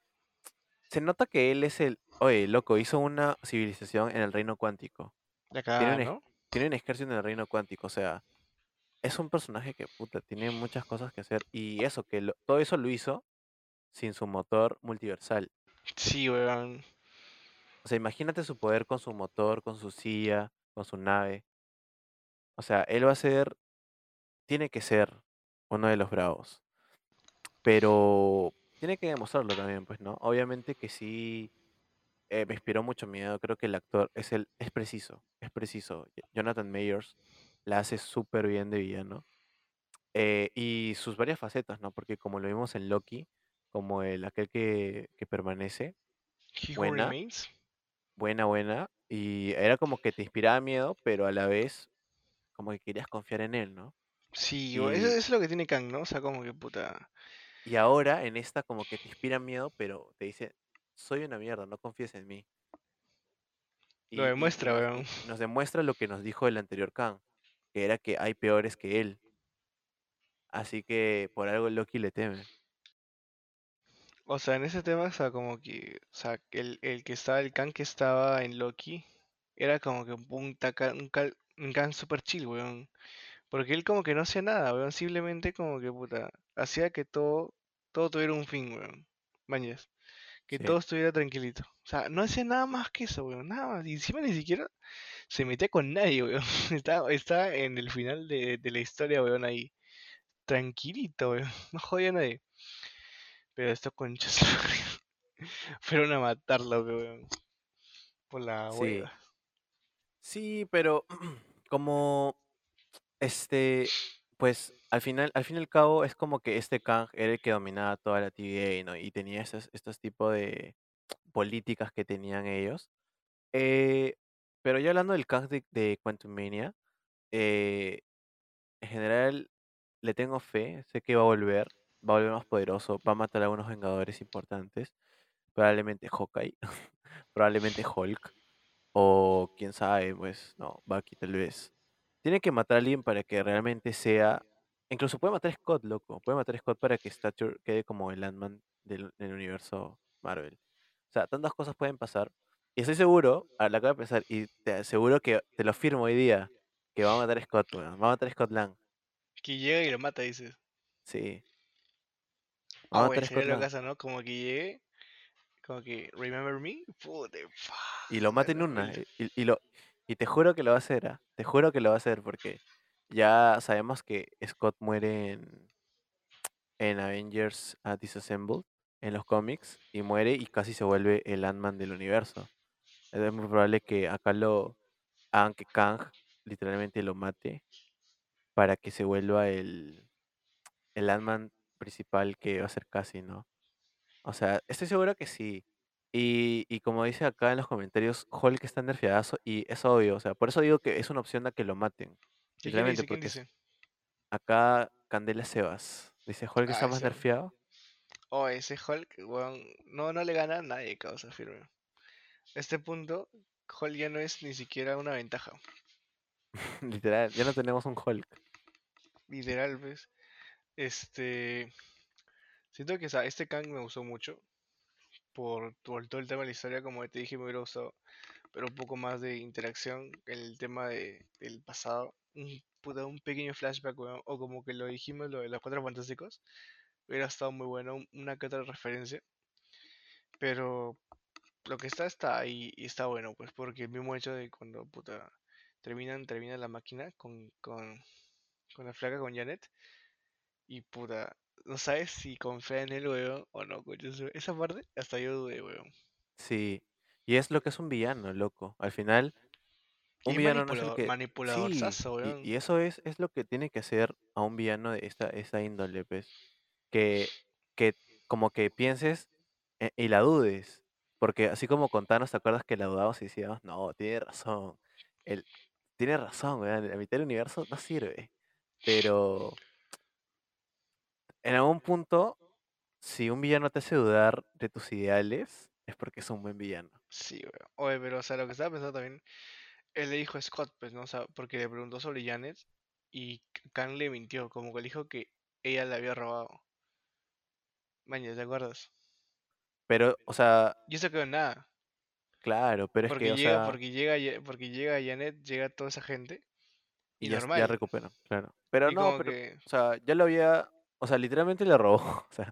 se nota que él es el. Oye, loco, hizo una civilización en el reino cuántico. La Tiene cagada, un, ¿no? tiene un ejército en el reino cuántico. O sea, es un personaje que, puta, tiene muchas cosas que hacer. Y eso, que lo- todo eso lo hizo sin su motor multiversal. Sí, weón. O sea, imagínate su poder con su motor, con su silla, con su nave. O sea, él va a ser. Tiene que ser uno de los bravos. Pero tiene que demostrarlo también, pues, ¿no? Obviamente que sí. eh, me inspiró mucho miedo. Creo que el actor es el, es preciso. Es preciso. Jonathan Mayers la hace súper bien de villano. Eh, y sus varias facetas, ¿no? Porque como lo vimos en Loki, como el aquel que, que permanece, buena, buena, buena. Y era como que te inspiraba miedo, pero a la vez como que querías confiar en él, ¿no? Sí, Y, eso es lo que tiene Kang, ¿no? O sea, como que puta. y ahora en esta como que te inspira miedo, pero te dice, soy una mierda, no confíes en mí. Lo Y, y demuestra, weón. nos demuestra lo que nos dijo el anterior Khan, que era que hay peores que él. Así que por algo Loki le teme. O sea, en ese tema, o sea, como que, o sea, el, el que estaba, el Kang que estaba en Loki, era como que un, taca- un, cal- un Kang super chill, weón. Porque él como que no hacía nada, weón. Simplemente como que, puta, hacía que todo, todo tuviera un fin, weón. Mañas. Que Sí, todo estuviera tranquilito. O sea, no hacía nada más que eso, weón. Nada más. Y encima ni siquiera se metía con nadie, weón. Está, está en el final de, de la historia, weón, ahí. Tranquilito, weón. No jodía a nadie. Pero estos conchas fueron a matarlo, weón. Por la sí, hueva. sí, pero como este, pues al final, al fin y al cabo es como que este Kang era el que dominaba toda la TVA. Y tenía estos, estos tipos de políticas que tenían ellos. Eh, pero ya hablando del Kang de, de Quantum Mania, eh, en general le tengo fe, sé que va a volver, va a volver más poderoso, va a matar a algunos vengadores importantes, probablemente Hawkeye, probablemente Hulk, o quién sabe, pues no, Bucky tal vez. Tiene que matar a alguien para que realmente sea, incluso puede matar a Scott, loco, puede matar a Scott para que Stature quede como el Ant-Man del, del universo Marvel. O sea, tantas cosas pueden pasar. Y estoy seguro, a la acabo de pensar, y te aseguro que te lo firmo hoy día, que va a matar a Scott, weón, va a matar a Scott Lang. Que llega y lo mata, dices. Sí, va Ah, a güey, matar a sería Scott lo Lang. caso, ¿no? Como que llegue, como que, ¿remember me? Puta, Y lo mata en una. Y, y lo, y te juro que lo va a hacer, ¿ah? Te juro que lo va a hacer porque ya sabemos que Scott muere en, en Avengers uh, Disassembled, en los cómics, y muere y casi se vuelve el Ant-Man del universo. Es muy probable que acá lo hagan que Kang literalmente lo mate para que se vuelva el, el Ant-Man principal que va a ser casi, ¿no? O sea, estoy seguro que sí. Y, y como dice acá en los comentarios, Hulk está nerfeadazo y es obvio, o sea, por eso digo que es una opción a que lo maten. ¿Qué- ¿Quién Literalmente, dice? ¿Quién porque dice? acá Candela Sebas dice, Hulk está Ah, más ese. nerfeado. Oh, ese Hulk, weón, no, no le gana a nadie, causa firme. A este punto, Hulk ya no es ni siquiera una ventaja. Literal, ya no tenemos un Hulk. Literal, ¿ves? Este. Siento que sea, este Kang me gustó mucho. Por, por todo el tema de la historia, como te dije, me hubiera gustado. Pero un poco más de interacción en el tema de, del pasado. Un, un pequeño flashback, O como que lo dijimos, lo de los cuatro fantásticos. Hubiera estado muy bueno. un- Una que otra referencia. Pero lo que está, está ahí y está bueno, pues. Porque el mismo hecho de cuando, puta. Terminan, termina la máquina con, con, con la flaca, con Janet. Y puta, no sabes si confía en él, weón, o no, coño. Esa parte hasta yo dudé, weón. Sí, y es lo que es un villano, loco. Al final, un villano no es el manipulador, que... manipulador Sí, saso, y, weón. y eso es, es lo que tiene que hacer a un villano de esta, esta índole, pues. Que, que como que pienses eh, y la dudes. Porque así como con Thanos, ¿te acuerdas que la dudabas y decíamos, no, tiene razón. Él, tiene razón, weón. La mitad del universo no sirve. Pero en algún punto, si un villano te hace dudar de tus ideales, es porque es un buen villano. Sí, weón. Oye, pero, o sea, lo que estaba pensando también, él le dijo a Scott, pues, ¿no? O sea, porque le preguntó sobre Janet y Kang le mintió, como que le dijo que ella le había robado. Maña, ¿te acuerdas? Pero, o sea, Y eso quedó en nada. claro, pero es que, o llega, sea, porque llega, porque llega Janet, llega toda esa gente. y Y ya, ya normal. recuperan, claro. Pero Y no, pero, que. o sea, ya lo había, o sea, literalmente le robó, o sea,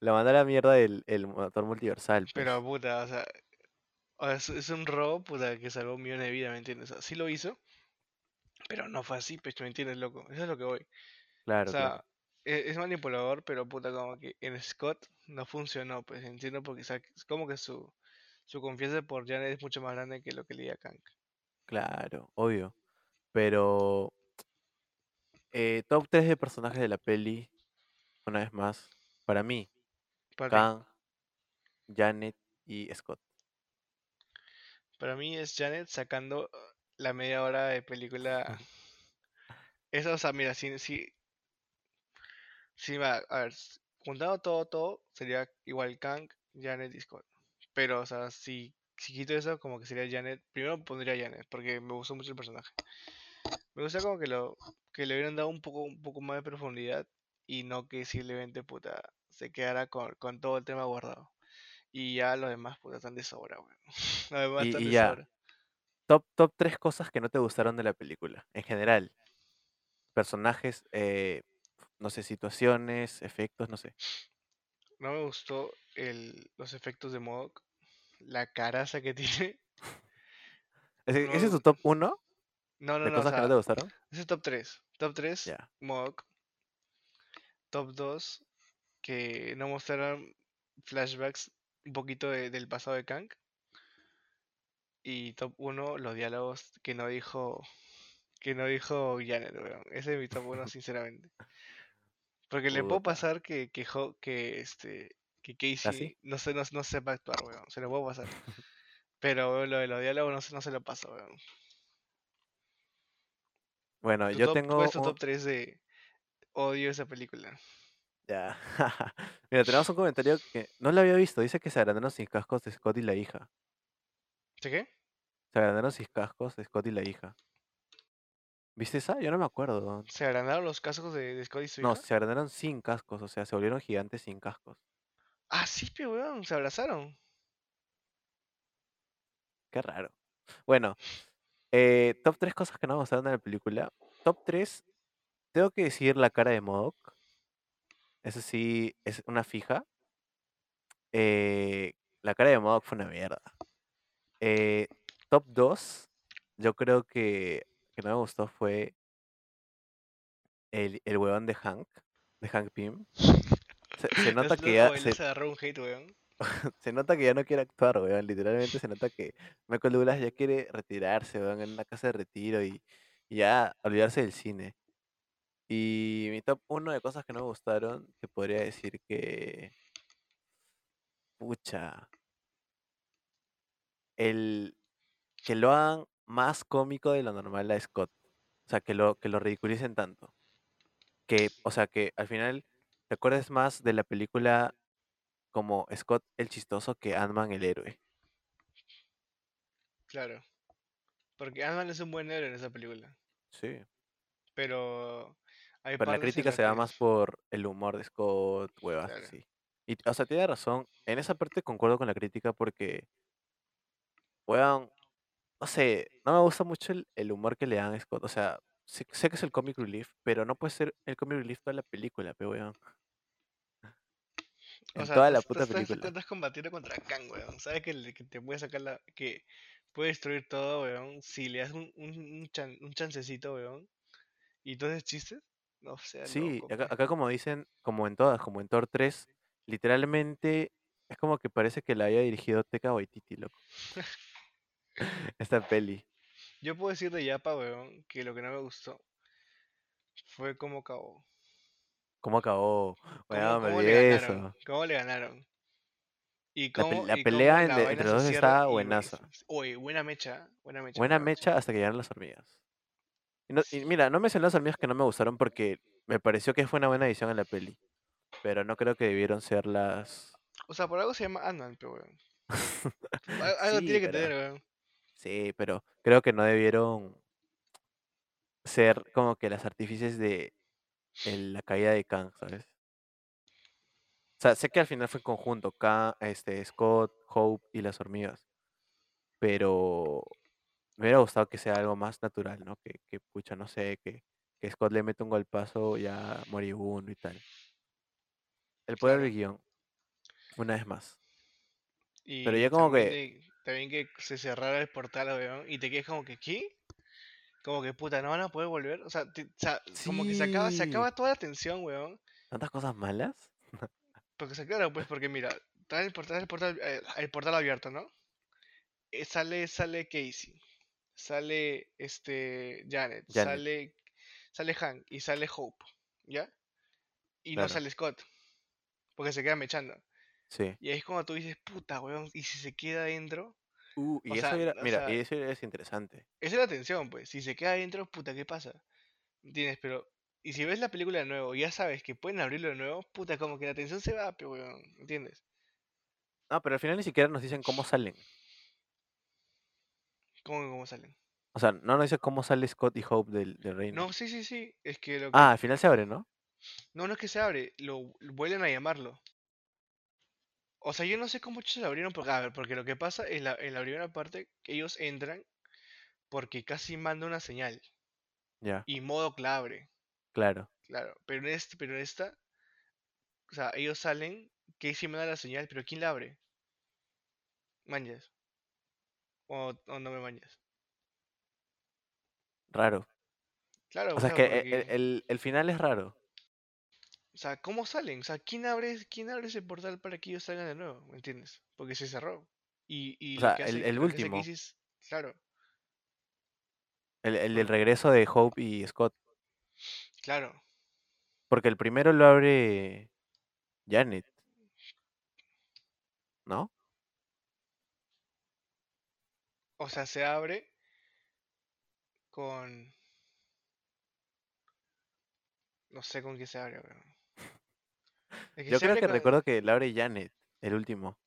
le mandó a la mierda el, el motor multiversal, pues. Pero puta, o sea. o sea, es, es un robo, puta, que salvó millones de vidas, ¿me entiendes? O sea, sí lo hizo. Pero no fue así, pues, ¿me entiendes, loco? Eso es lo que voy. O Claro, sea, claro. e- es, manipulador, pero puta, como que en Scott no funcionó, pues entiendo porque o sea, es como que su, su confianza por Janet es mucho más grande que lo que le di a Kang. Claro, obvio. Pero, eh, top 3 de personajes de la peli, una vez más, para mí, Para, Kang, Janet y Scott. para mí es Janet sacando la media hora de película. Eso, o sea, mira, si, si, si va, a ver, s- juntando todo, todo, sería igual Kang, Janet y Scott. Pero, o sea, si, si quito eso, como que sería Janet. Primero pondría Janet, porque me gustó mucho el personaje. Me gusta como que lo que le hubieran dado un poco, un poco más de profundidad y no que simplemente puta se quedara con, con todo el tema guardado. Y ya los demás puta están de sobra, weón. Los demás Y- están y de ya. sobra. Top, top 3 cosas que no te gustaron de la película, en general. Personajes, eh, no sé, situaciones, efectos, no sé. No me gustó el, los efectos de Modok, la caraza que tiene. ¿Ese, ese es tu top 1 No, no, de no, o cosas que no te gustaron? ese es top 3. Top 3, Ya. Modok. Top 2, que no mostraron flashbacks un poquito de- del pasado de Kang. Y top 1, los diálogos que no dijo que no dijo Janet, weón. Ese es mi top 1, sinceramente. Porque le puedo pasar que, que, que este que Casey no, se, no, no sepa actuar, weón. Se lo puedo pasar. Pero lo de los diálogos no, se- no se lo paso, weón. Bueno, Tu yo top- tengo ¿Cuál es tu un- top 3 de odio esa película? Ya. Mira, tenemos un comentario que no lo había visto. Dice que se agrandaron sin cascos de Scott y la hija. ¿Sí qué? Se agrandaron sin cascos de Scott y la hija. ¿Viste esa? Yo no me acuerdo. ¿Se agrandaron los cascos de, de Scott y su No, hija? se agrandaron sin cascos, o sea, se volvieron gigantes sin cascos. Ah, sí, pero weón, se abrazaron. Qué raro. Bueno, eh, top 3 cosas que no me gustaron de la película. Top 3, tengo que decir la cara de Modok. Eso sí, es una fija. Eh, la cara de Modok fue una mierda. Eh, top 2, yo creo que, que no me gustó fue el, el huevón de Hank, de Hank Pym. Se, se nota que ya, se, se agarró un hate, weón. se nota que ya no quiere actuar, weón. Literalmente se nota que Michael Douglas ya quiere retirarse, weón, en una casa de retiro y, y ya olvidarse del cine. Y mi top 1 de cosas que no me gustaron, te podría decir que. Pucha. El. Que lo hagan más cómico de lo normal a Scott. O sea, que lo, que lo ridiculicen tanto. Que, o sea, que al final te acuerdes más de la película como Scott el chistoso que Ant-Man el héroe. Claro. Porque Ant-Man es un buen héroe en esa película. Sí. Pero hay Pero la crítica se da más por el humor de Scott, huevas Claro. así. Y, o sea, tiene razón. En esa parte concuerdo con la crítica porque, weón, no sé, no me gusta mucho el, el humor que le dan a Scott. O sea, sé, sé que es el comic relief, pero no puede ser el comic relief toda la película, pero weón. O En sea, toda la puta estás- estás- película. Estás combatiendo contra Kang, weón. Sabes que, le- que te puede sacar la. que puede destruir todo, weón. Si le das un, un, un, chan- un chancecito, weón. Y entonces chistes. No Sí, loco, acá, pe. acá como dicen, como en todas, como en Thor 3, literalmente es como que parece que la haya dirigido Taika Waititi, loco. Esta peli. Yo puedo decir de Yapa, weón, que lo que no me gustó fue cómo acabó. ¿Cómo acabó? ¿Cómo, me le ganaron? eso. ¿Cómo le ganaron? Y La, pe- cómo, la y cómo pelea la entre, los dos estaba buenaza. Oye, buena mecha, buena mecha, Buena mecha hasta que llegaron las hormigas. Y, no- y mira, no mencioné las hormigas que no me gustaron porque me pareció que fue una buena edición en la peli. Pero no creo que debieron ser las... O sea, por algo se llama Ant-Man, pero weón. Al- Algo Sí, tiene que pero- tener, weón. Sí, pero creo que no debieron ser como que las artífices de el- la caída de Kang, ¿sabes? O sea, sé que al final fue en conjunto, Kang, este, Scott, Hope y las hormigas. Pero me hubiera gustado que sea algo más natural, ¿no? Que, que pucha, no sé, que, que Scott le mete un golpazo ya moribundo y tal. El poder del guion, una vez más. Y Pero ya como que- de- también que se cerrara el portal, weón, y te quedes como que, ¿qué? Como que, puta, ¿no van a poder volver? O sea, te- o sea, como que se acaba, se acaba toda la tensión, weón. ¿Tantas cosas malas? Porque se claro, pues, porque mira, está el portal, el portal, eh, el portal abierto, ¿no? Eh, sale, sale Casey, sale este Janet, Janet. sale, sale Hank y sale Hope, ¿ya? Y no sale Scott, porque se queda mechando. Sí. Y ahí es cuando tú dices, puta, weón, y si se queda adentro, Uh, y O eso sea, era, o mira, sea- y eso es interesante. esa es la tensión, pues. Si se queda adentro, puta, ¿qué pasa? ¿Entiendes? Pero, y si ves la película de nuevo y ya sabes que pueden abrirlo de nuevo, puta, como que la tensión se va, pero weón, ¿entiendes? No, pero al final ni siquiera nos dicen cómo salen. ¿Cómo, cómo salen? O sea, no nos dice cómo sale Scott y Hope del, del reino. No, sí, sí, sí, es que lo que... Ah, al final se abre, ¿no? No, no es que se abre, lo vuelven a llamarlo. O sea, yo no sé cómo se lo abrieron, porque, a ver, porque lo que pasa en la, en la primera parte, que ellos entran porque casi manda una señal Ya, y modo que la abre, claro. claro. Pero en este, pero en esta, o sea, ellos salen, Casey manda la señal, pero ¿quién la abre? Manjas. O, o no me manjas. Raro. Claro, O sea, es que el, porque- el- el final es raro. O sea, ¿cómo salen? O sea, ¿quién abre, quién abre ese portal para que ellos salgan de nuevo? ¿Me entiendes? Porque se cerró. Y, y O sea, que el- hace, el hace último. Claro, El, el del regreso de Hope y Scott. claro. Porque el primero lo abre Janet. ¿No? O sea, se abre con... No sé con qué se abre. Es que Yo se creo abre que con- recuerdo que lo abre Janet, el último.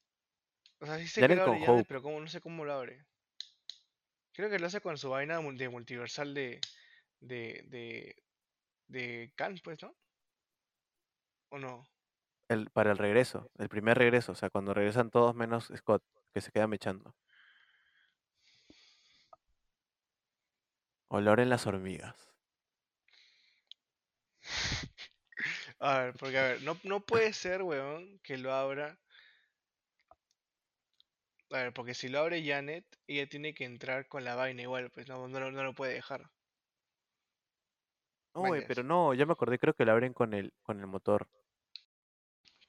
O sea, sí sé que Janet lo abre con Janet, Hope. pero cómo, no sé cómo lo abre. Creo que lo hace con su vaina de multiversal de... De... De... De Khan, pues, ¿no? ¿O no? El, para el regreso, el primer regreso. O sea, cuando regresan todos menos Scott, que se queda mechando. O lo abren las hormigas. A ver, porque a ver, no, no puede ser, weón, que lo abra. A ver, porque si lo abre Janet, ella tiene que entrar con la vaina igual, pues no, no, lo- no lo puede dejar. No, güey, pero no, ya me acordé, creo que lo abren con el, con el motor.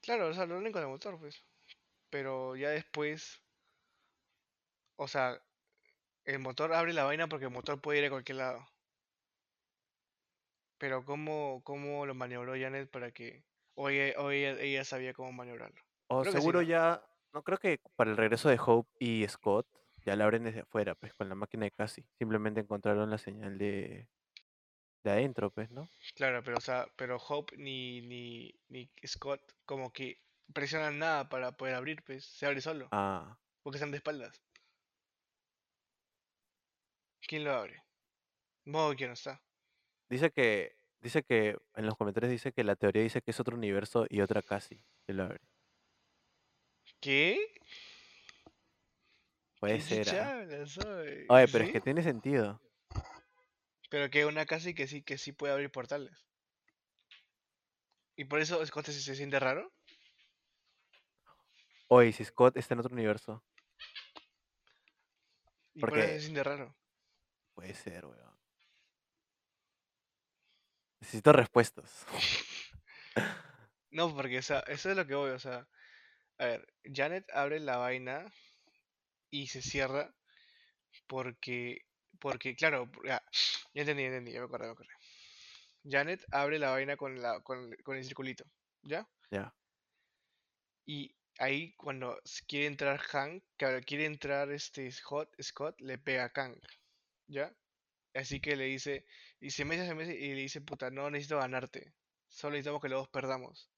Claro, o sea, lo abren con el motor, pues. Pero ya después. O sea, el motor abre la vaina porque el motor puede ir a cualquier lado. Pero ¿cómo, cómo lo maniobró Janet para que. Ella, o ella, sabía cómo maniobrarlo. O Creo que sí, seguro ¿no? ya, no creo que para el regreso de Hope y Scott ya la abren desde afuera, pues con la máquina de Cassie. Simplemente encontraron la señal de, de adentro, pues, ¿no? Claro, pero o sea, pero Hope ni, ni, ni Scott como que presionan nada para poder abrir, pues se abre solo, Ah, porque están de espaldas. ¿Quién lo abre? Modo que no está. dice que, dice que, en los comentarios dice que la teoría dice que es otro universo y otra Cassie que lo abre. ¿Qué? Puede ¿Qué ser, ah. hablas, oye? Oye, pero es que tiene sentido. Pero que una casi que sí, que sí puede abrir portales. ¿Y por eso Scott se, se siente raro? Oye, si Scott está en otro universo, ¿Y por eso se siente raro? Puede ser, weón. Necesito respuestas. No, porque o sea, eso es lo que voy, o sea, a ver, Janet abre la vaina y se cierra porque, porque, claro, ya, ya entendí, ya entendí, ya me acordé, me acordé. Janet abre la vaina con la, con, con el circulito, ¿ya? Ya. Y ahí cuando quiere entrar Hank, quiere entrar este Scott, Scott le pega a Kang, ¿ya? Así que le dice, y se mete, se mete y le dice, puta, no necesito ganarte, solo necesitamos que los dos perdamos.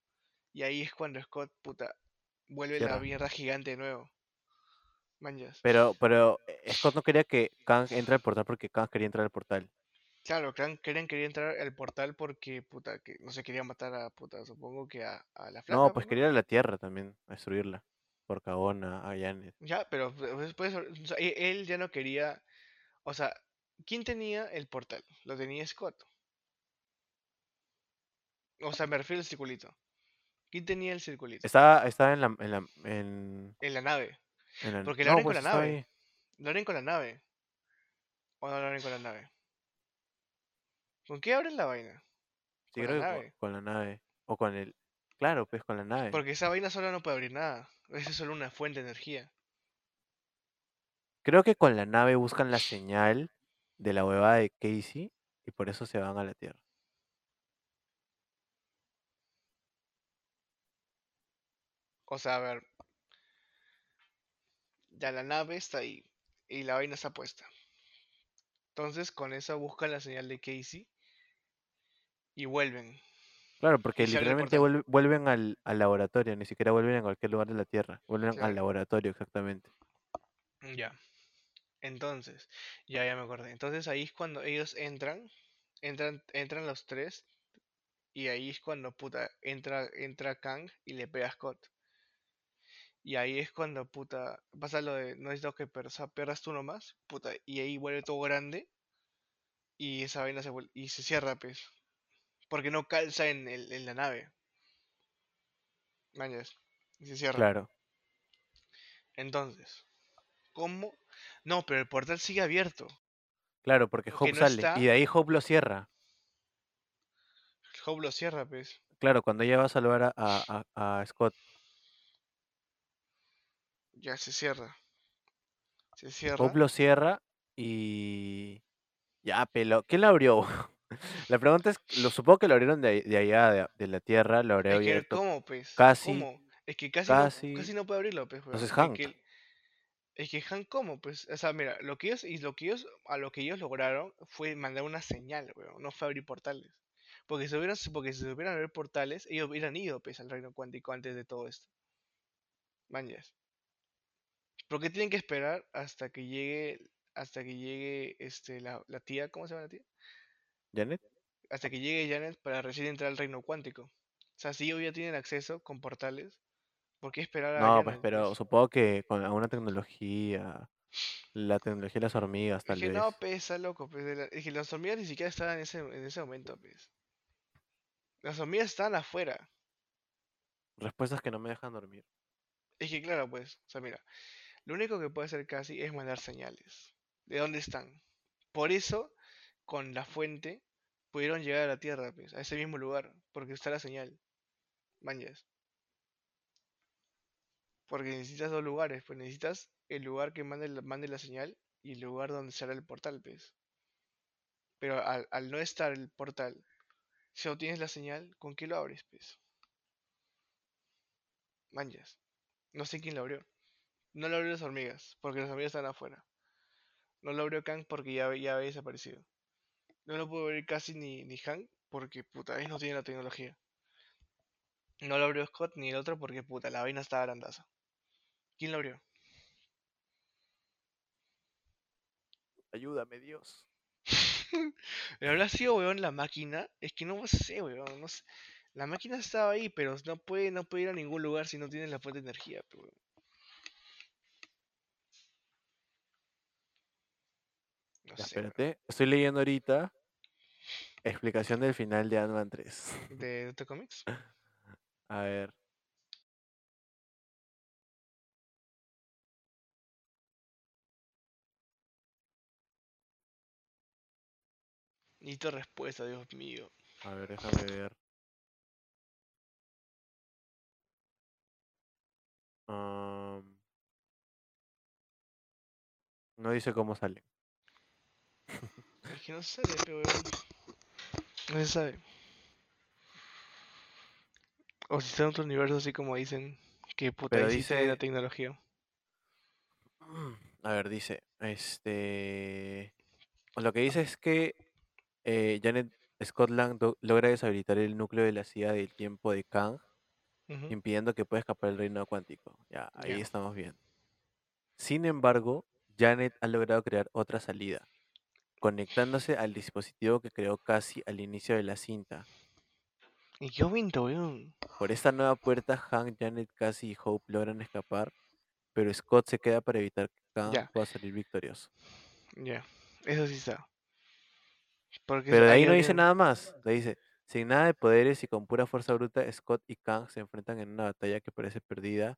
Y ahí es cuando Scott, puta, vuelve la mierda gigante de nuevo. Manjas. Pero, pero eh, Scott no quería que Kang entre al portal porque Kang quería entrar al portal. Claro, Kang Karen quería entrar al portal porque, puta, que no se quería matar a, puta, supongo que a, a la flaca, No, pues, pues ¿no? quería ir a la Tierra también, a destruirla. Por cagona, a Janet. Ya, pero pues, después, o sea, e- él ya no quería, o sea, ¿quién tenía el portal? Lo tenía Scott. O sea, me refiero al circulito. ¿Quién tenía el circulito? Estaba, estaba en la, en la, en, En la nave. en la- Porque la No, abren pues con la nave. ahí. Lo abren con la nave. ¿O no lo abren con la nave? ¿Con qué abren la vaina? Sí, con la creo que con- nave. con la nave. O con el... Claro, pues con la nave. Porque esa vaina sola no puede abrir nada. Esa es solo una fuente de energía. Creo que con la nave buscan la señal de la huevada de Casey y por eso se van a la Tierra. O sea, a ver. Ya la nave está ahí. Y la vaina está puesta. Entonces con eso buscan la señal de Casey. Y vuelven. Claro, porque literalmente vuelven al, al laboratorio, ni siquiera vuelven a cualquier lugar de la Tierra. Vuelven al laboratorio, exactamente. Ya. Entonces, ya, ya me acordé. Entonces ahí es cuando ellos entran, entran, entran los tres, y ahí es cuando puta entra, entra Kang y le pega a Scott. Y ahí es cuando puta pasa lo de no necesito que persa, perras tú nomás, puta, y ahí vuelve todo grande y esa vaina se vuelve, y se cierra, pues. Porque no calza en, el, en la nave. Mañas. Y se cierra. Claro. Entonces, ¿cómo? No, pero el portal sigue abierto. Claro, porque Hope no sale. está- Y de ahí Hope lo cierra. Hope lo cierra, pues. Claro, cuando ella va a salvar a, a- a- Scott. Ya se cierra. Se cierra. Hope lo cierra y... Ya, pelo. ¿Quién lo abrió? la pregunta es, lo supongo que lo abrieron de, de allá, de, de la Tierra, lo abrió directo. ¿cómo, pues? casi- ¿Cómo? Es que casi, casi- No, casi no puede abrirlo, pues. Entonces Es Hank. que, es que Hank, ¿cómo? Pues, o sea, mira, lo que ellos, y lo que ellos, a lo que ellos lograron fue mandar una señal, weón. No fue abrir portales. Porque si hubieran, porque si hubieran abrir portales, ellos hubieran ido, pues, al reino cuántico antes de todo esto. Mañas. ¿Por qué tienen que esperar hasta que llegue, hasta que llegue, este, la, la tía, ¿cómo se llama la tía? ¿Janet? hasta que llegue Janet para recién entrar al reino cuántico. O sea, si ellos ya tienen acceso con portales, ¿por qué esperar a No, pues, pero pues? supongo que con alguna tecnología, la tecnología de las hormigas, Es tal que vez. no, pesa, loco. Pues, la- es que las hormigas ni siquiera estaban en ese, en ese momento, pues. Las hormigas estaban afuera. Respuestas que no me dejan dormir. Es que claro, pues, o sea, mira, lo único que puede hacer casi es mandar señales. ¿De dónde están? Por eso, con la fuente, pudieron llegar a la Tierra, pues, a ese mismo lugar, porque está la señal. Mañas. Porque necesitas dos lugares, pues necesitas el lugar que mande mande la señal y el lugar donde será el portal, pues. Pero al, al no estar el portal, si no tienes la señal, ¿con qué lo abres, pues? Manjas. No sé quién lo abrió. No lo abrió las hormigas, porque las hormigas están afuera. No lo abrió Kang porque ya, ya había desaparecido. No lo pudo abrir casi ni, ni Hank porque puta, ellos no tienen la tecnología. No lo abrió Scott ni el otro porque puta, la vaina estaba grandaza. ¿Quién lo abrió? Ayúdame, Dios. ¿Pero habrá sido, weón, la máquina? Es que no sé, weón, no sé. La máquina estaba ahí, pero no puede, no puede ir a ningún lugar si no tiene la fuente de energía, weón. No sé, weón. espérate. Estoy leyendo ahorita. Explicación del final de Ant-Man 3. ¿De Dota Comics? A ver. Necesito respuesta, Dios mío. A ver, déjame ver. No dice cómo sale. Es que no se sabe, pe, weón. No se sabe. O si está en otro universo, así como dicen que puta, Pero tiene la dice- tecnología. A ver, dice, este, lo que dice es que eh, Janet Scotland do- logra deshabilitar el núcleo de la CIA del tiempo de Kang, Ujú. impidiendo que pueda escapar del reino cuántico. Ya, ahí Ya. estamos bien. Sin embargo, Janet ha logrado crear otra salida. conectándose al dispositivo que creó casi al inicio de la cinta. ¿En qué momento, weón? Por esta nueva puerta, Hank, Janet, Cassie y Hope logran escapar, pero Scott se queda para evitar que Kang Ya. pueda salir victorioso. Ya, eso sí está. Porque Pero de ahí no dice nada más. Le dice, sin nada de poderes y con pura fuerza bruta, Scott y Kang se enfrentan en una batalla que parece perdida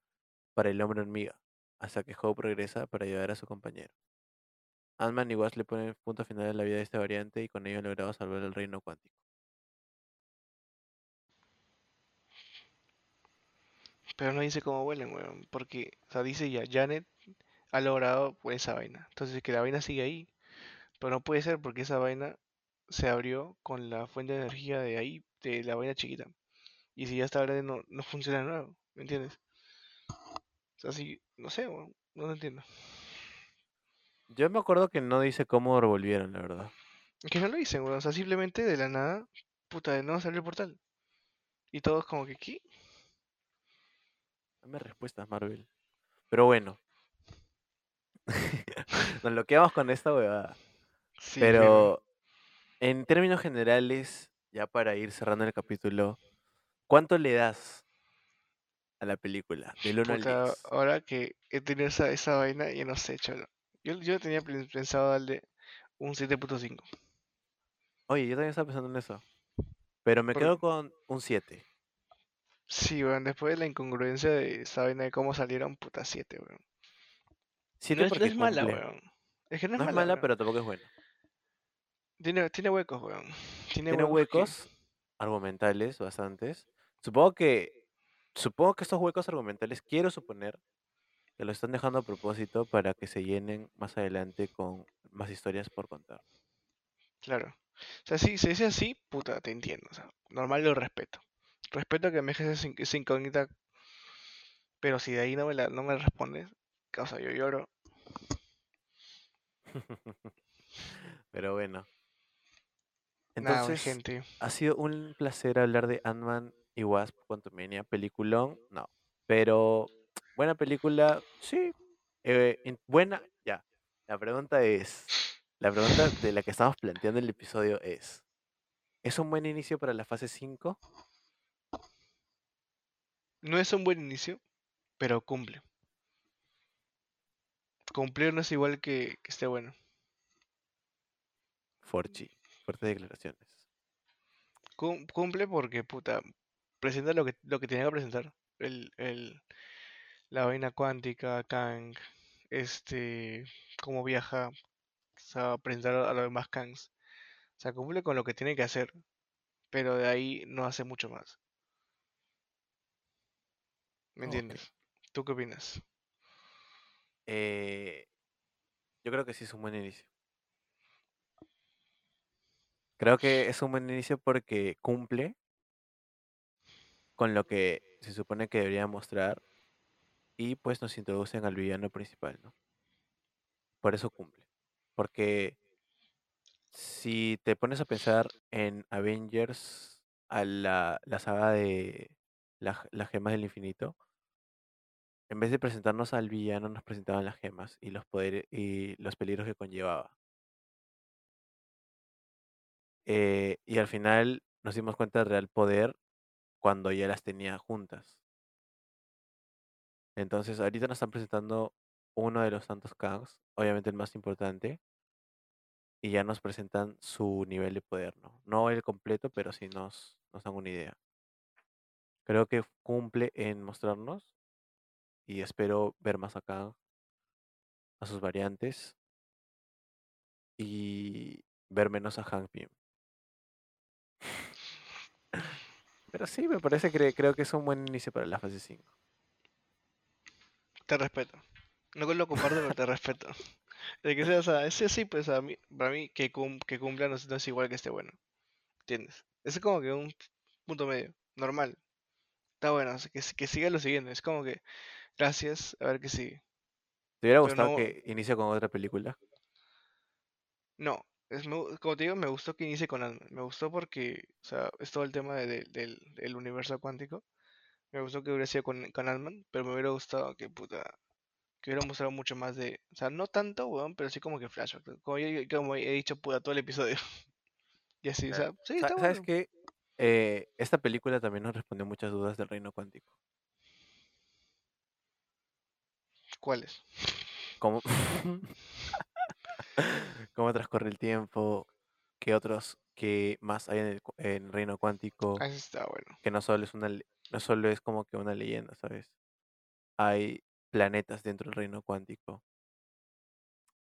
para el hombre hormiga, hasta que Hope regresa para ayudar a su compañero. Ant-Man y Wasp le ponen punto final a la vida de esta variante y con ello han logrado salvar el reino cuántico. Pero no dice cómo vuelen, weón. Porque, o sea, dice ya, Janet ha logrado pues, esa vaina. Entonces, que la vaina sigue ahí. Pero no puede ser porque esa vaina se abrió con la fuente de energía de ahí, de la vaina chiquita. Y si ya está grande, no, no funciona de nuevo. ¿Me entiendes? O sea, sí, no sé, weón. No lo entiendo. Yo me acuerdo que no dice cómo revolvieron, la verdad. Que no lo dicen, weón. O sea, simplemente de la nada, puta, de no salió el portal. Y todos como que, ¿qué? Dame respuestas, Marvel. Pero bueno. Nos lo quedamos con esta huevada. Sí, Pero en términos generales, ya para ir cerrando el capítulo, ¿cuánto le das a la película? Del 1 al Puta, 10. ahora que he tenido esa, esa vaina, ya no sé, cholo. Yo, yo tenía pensado darle un 7.5. Oye, yo también estaba pensando en eso. Pero me Por- quedo con un 7. Sí, weón, después de la incongruencia de esa vaina de cómo salieron, puta 7, weón. 7 No es, no es mala, weón. Es que no es No es mala, mala, weón. pero tampoco es buena. Tiene, tiene huecos, weón. Tiene, Tiene que- huecos argumentales bastantes. Supongo que supongo que estos huecos argumentales quiero suponer que los están dejando a propósito para que se llenen más adelante con más historias por contar. Claro. O sea, si se dice así, puta, te entiendo. O sea, normal lo respeto. Respeto que me dejes esa incógnita. Pero si de ahí no me, la, no me respondes, causa, yo lloro. Pero bueno. Entonces, gente. ha sido un placer hablar de Ant-Man y Wasp Quantumania. Peliculón, no. Pero, buena película, sí. Eh, buena, ya. La pregunta es, la pregunta de la que estamos planteando el episodio es, ¿es un buen inicio para la fase 5? No es un buen inicio, pero cumple. Cumplir no es igual que, que esté bueno. Forchi, fuertes declaraciones. Cum- cumple porque, puta, presenta lo que, lo que tenía que presentar. El, el, la vaina cuántica, Kang, este, cómo viaja, o sea, presentar a los demás Kangs. O sea, cumple con lo que tiene que hacer, pero de ahí no hace mucho más. ¿Me entiendes? ¿Tú qué opinas? Eh, yo creo que sí es un buen inicio. Creo que es un buen inicio porque cumple con lo que se supone que debería mostrar y pues nos introducen al villano principal, ¿no? Por eso cumple. Porque si te pones a pensar en Avengers, a la, la saga de las gemas del infinito, en vez de presentarnos al villano, nos presentaban las gemas y los poderes y los peligros que conllevaba. Eh, y al final nos dimos cuenta del real poder cuando ya las tenía juntas. Entonces, ahorita nos están presentando uno de los tantos Kangs, obviamente el más importante, y ya nos presentan su nivel de poder, ¿no? No el completo, pero sí nos, nos dan una idea. Creo que cumple en mostrarnos y espero ver más acá a sus variantes y ver menos a Hank. Pero sí, me parece que creo que es un buen inicio para la fase 5. Te respeto. No lo comparto, pero te respeto. De que sea, o sea, ese sí, pues a mí, para mí que, cum- que cumpla no, es- no es igual que esté bueno. ¿Entiendes? Es como que un punto medio, normal. Está bueno, o sea, que, si- que siga lo siguiente. Es como que, gracias, a ver qué sigue. ¿Te hubiera gustado no- que inicie con otra película? No, es, me gu- como te digo, me gustó que inicie con Ant-Man. Me gustó porque, o sea, es todo el tema de- de- del, del universo cuántico. Me gustó que hubiera sido con, con Ant-Man, pero me hubiera gustado que, puta, que hubiera mostrado mucho más de. O sea, no tanto, weón, pero sí como que flashback. Como, yo- como he dicho, puta, todo el episodio. Y así, o sea, sí, está ¿Sabes bueno. qué? Eh, esta película también nos respondió muchas dudas del reino cuántico. ¿Cuáles? ¿Cómo, cómo transcurre el tiempo? ¿Qué otros, qué más hay en el, cu- en el reino cuántico? Está bueno. Que no solo es una, le- no solo es como que una leyenda, ¿sabes? Hay planetas dentro del reino cuántico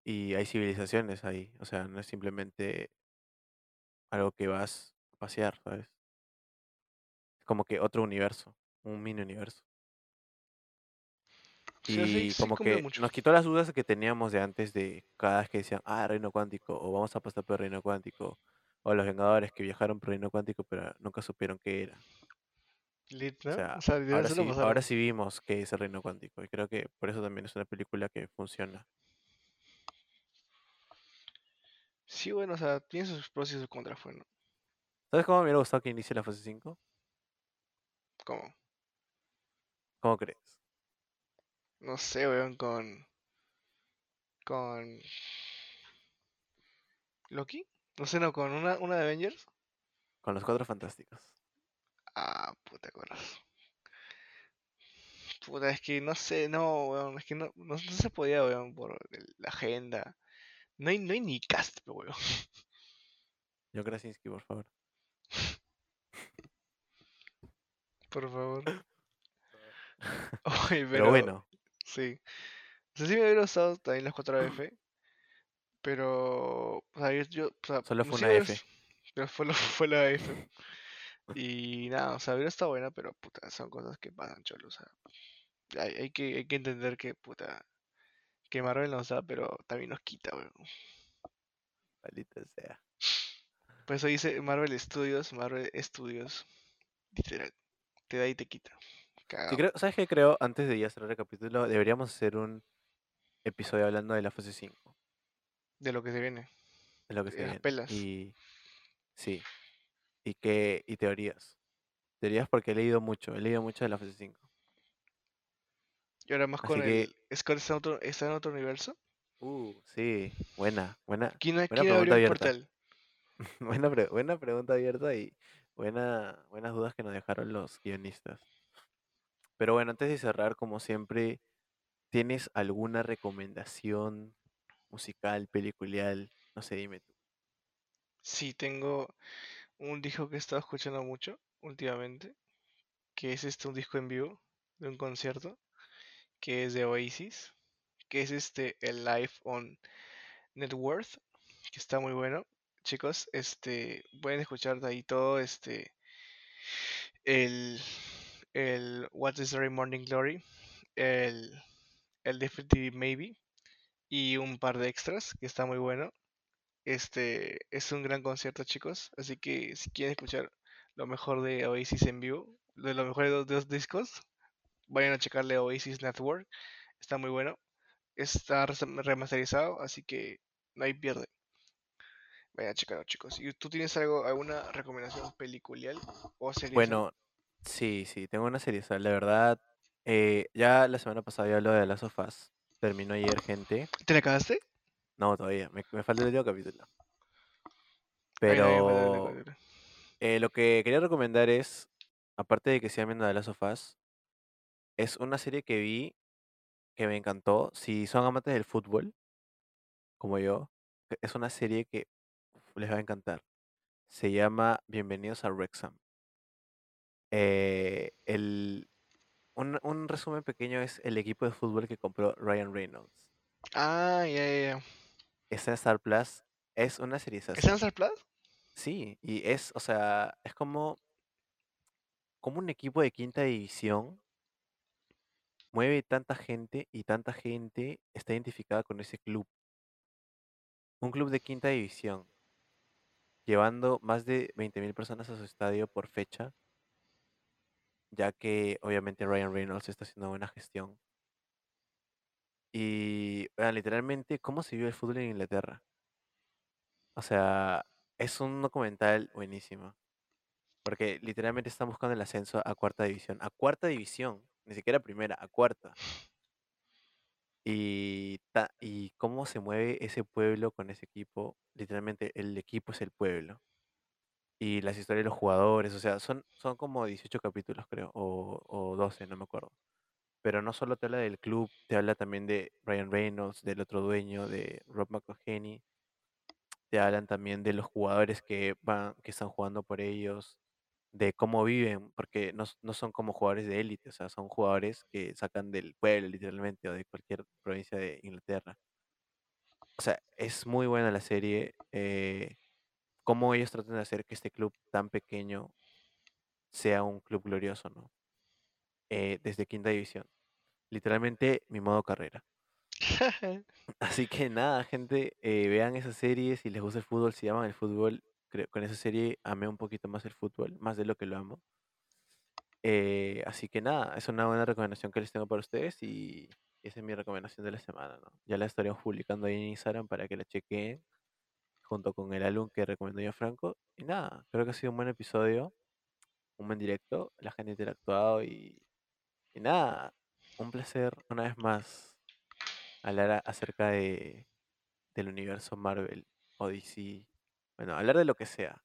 y hay civilizaciones ahí. O sea, no es simplemente algo que vas a pasear, ¿sabes? Es como que otro universo, un mini universo. Sí, sí, Y sí como que mucho. nos quitó las dudas que teníamos de antes de cada vez que decían, ah, reino cuántico, o vamos a pasar por reino cuántico, o los Vengadores que viajaron por reino cuántico pero nunca supieron qué era. Lit, O ¿no? sea, O sea, literal ahora sí, pasaron. ahora sí vimos qué es el reino cuántico, y creo que por eso también es una película que funciona. Sí, bueno, o sea, tiene sus pros y sus contras, bueno. ¿Sabes cómo me hubiera gustado que inicie la fase 5? ¿Cómo? ¿Cómo crees? No sé, weón, con. Con. ¿Loki? No sé, no, con una, una de Avengers. Con los cuatro fantásticos. Ah, puta, acuerdas. Puta, es que no sé, no, weón, es que no, no, no se podía, weón, por el- la agenda. No hay, no hay ni cast, weón. John Krasinski, por favor. Por favor. Pero pero, bueno, sí. O sea, sí me hubiera gustado también las 4F, pero, o sea, yo, yo- o sea, Solo fue una F. Pero fue, lo- fue la F. Y nada, o sea, hubiera estado buena, pero puta, son cosas que pasan, cholo. O sea, hay, hay que, hay que entender que, puta, que Marvel nos da, pero también nos quita, weón. maldita sea. Por eso dice Marvel Studios, Marvel Studios. Literal. Te da y te quita. Sí, Cagado. creo, ¿Sabes qué creo? Antes de ya cerrar el capítulo, deberíamos hacer un episodio hablando de la fase 5, De lo que se viene. de lo que se de las viene. pelas. Y sí, y qué y teorías. Teorías porque he leído mucho, he leído mucho de la fase 5. Y ahora más con que- el. ¿Scott está en otro, está en otro universo? Uh, sí, buena, buena, ¿Quién, buena quién pregunta abierta. portal? Buena, pre- buena pregunta abierta y buena, buenas dudas que nos dejaron los guionistas. Pero bueno, antes de cerrar, como siempre, ¿tienes alguna recomendación musical, peliculial? No sé, dime tú. Sí, tengo un disco que he estado escuchando mucho últimamente. Que es este un disco en vivo de un concierto. Que es de Oasis. Que es este el Live on Net Worth. Que está muy bueno. Chicos, este pueden escuchar de ahí todo este el el What is the Morning Glory, el el Definitive Maybe y un par de extras que está muy bueno. Este es un gran concierto, chicos, así que si quieren escuchar lo mejor de Oasis en vivo, de lo mejor de los dos discos, vayan a checarle a Oasis Network, está muy bueno. Está remasterizado, así que no hay pierde. Vayan a checarlo, chicos. ¿Y tú tienes algo, alguna recomendación peliculial o serie? Bueno, sí, sí, tengo una serie, la verdad, eh, ya la semana pasada ya habló de las sofás. Terminó ayer, gente. ¿te la acabaste? No, todavía, me, me falta el último capítulo. Ay, Pero eh, lo que quería recomendar es, aparte de que sigan viendo de las sofás, es una serie que vi que me encantó. Si son amantes del fútbol, como yo, es una serie que uf, les va a encantar. Se llama Bienvenidos a Wrexham. Eh, el, un, un resumen pequeño es el equipo de fútbol que compró Ryan Reynolds. Ah, ya, ya, ya. Está en Star Plus. Es una serie ¿Está en Star Plus? Sí, y es, o sea, es como, como un equipo de quinta división mueve tanta gente y tanta gente está identificada con ese club. Un club de quinta división, llevando más de 20.000 personas a su estadio por fecha, ya que obviamente Ryan Reynolds está haciendo buena gestión. Y vean, literalmente, ¿cómo se vive el fútbol en Inglaterra? O sea, es un documental buenísimo. Porque literalmente están buscando el ascenso a cuarta división. A cuarta división, ni siquiera primera, a cuarta. Y, ta- y cómo se mueve ese pueblo con ese equipo. Literalmente, el equipo es el pueblo. Y las historias de los jugadores, o sea, son, son como 18 capítulos, creo, o, o 12, no me acuerdo. Pero no solo te habla del club, te habla también de Ryan Reynolds, del otro dueño, de Rob McElhenney. Te hablan también de los jugadores que van, que están jugando por ellos, de cómo viven, porque no, no son como jugadores de élite, o sea, son jugadores que sacan del pueblo, literalmente, o de cualquier provincia de Inglaterra. O sea, es muy buena la serie. Eh, cómo ellos tratan de hacer que este club tan pequeño sea un club glorioso, ¿no? Eh, desde quinta división. Literalmente mi modo carrera. Así que nada, gente, eh, vean esa serie si les gusta el fútbol, si aman el fútbol. Creo, con esa serie amé un poquito más el fútbol, más de lo que lo amo. Eh, así que nada, es una buena recomendación que les tengo para ustedes y esa es mi recomendación de la semana, ¿no? Ya la estaremos publicando ahí en Instagram para que la chequen junto con el álbum que recomendó yo Franco. Y nada, creo que ha sido un buen episodio, un buen directo, la gente ha interactuado y, y nada, un placer una vez más hablar acerca de, del universo Marvel o DC. Bueno, hablar de lo que sea.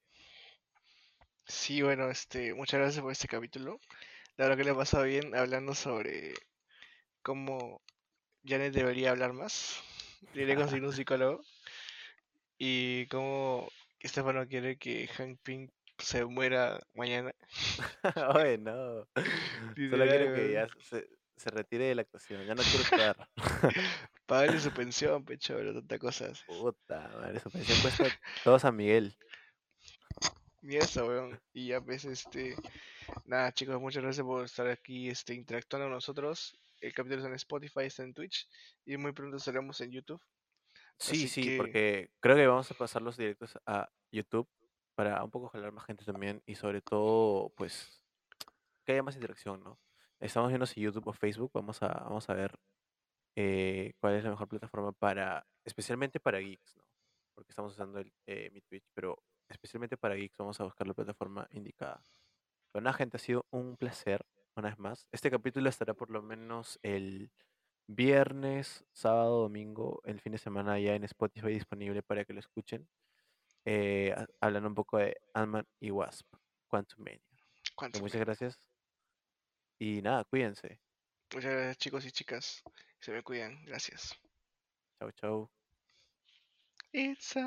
Sí, bueno, este, muchas gracias por este capítulo. La verdad que le he pasado bien hablando sobre cómo Janet debería hablar más. Debería conseguir un psicólogo. Y cómo Estefano quiere que Hank Pym se muera mañana. Oye, no. Solo quiero que ya se, se retire de la actuación. Ya no quiero actuar. Pagarle su pensión, pecho, pero tanta cosas. Puta, madre, su pensión cuesta todo San Miguel. Ni eso, weón. Y ya pues, este. Nada, chicos, muchas gracias por estar aquí este, interactuando con nosotros. El capítulo está en Spotify, está en Twitch. Y muy pronto estaremos en YouTube. Sí, Así sí, que- porque creo que vamos a pasar los directos a YouTube para un poco jalar más gente también y sobre todo, pues, que haya más interacción, ¿no? Estamos viendo si YouTube o Facebook, vamos a, vamos a ver eh, cuál es la mejor plataforma para, especialmente para geeks, ¿no? Porque estamos usando el, eh, mi Twitch, pero especialmente para geeks vamos a buscar la plataforma indicada. Bueno, gente, ha sido un placer, una vez más. Este capítulo estará por lo menos el viernes, sábado, domingo, el fin de semana ya en Spotify disponible para que lo escuchen. Eh, hablando un poco de Ant-Man y Wasp, Quantum Mania. ¿Cuánto? Muchas gracias. Y nada, cuídense. Muchas gracias, chicos y chicas. Se me cuidan. Gracias. Chau, chau. It's a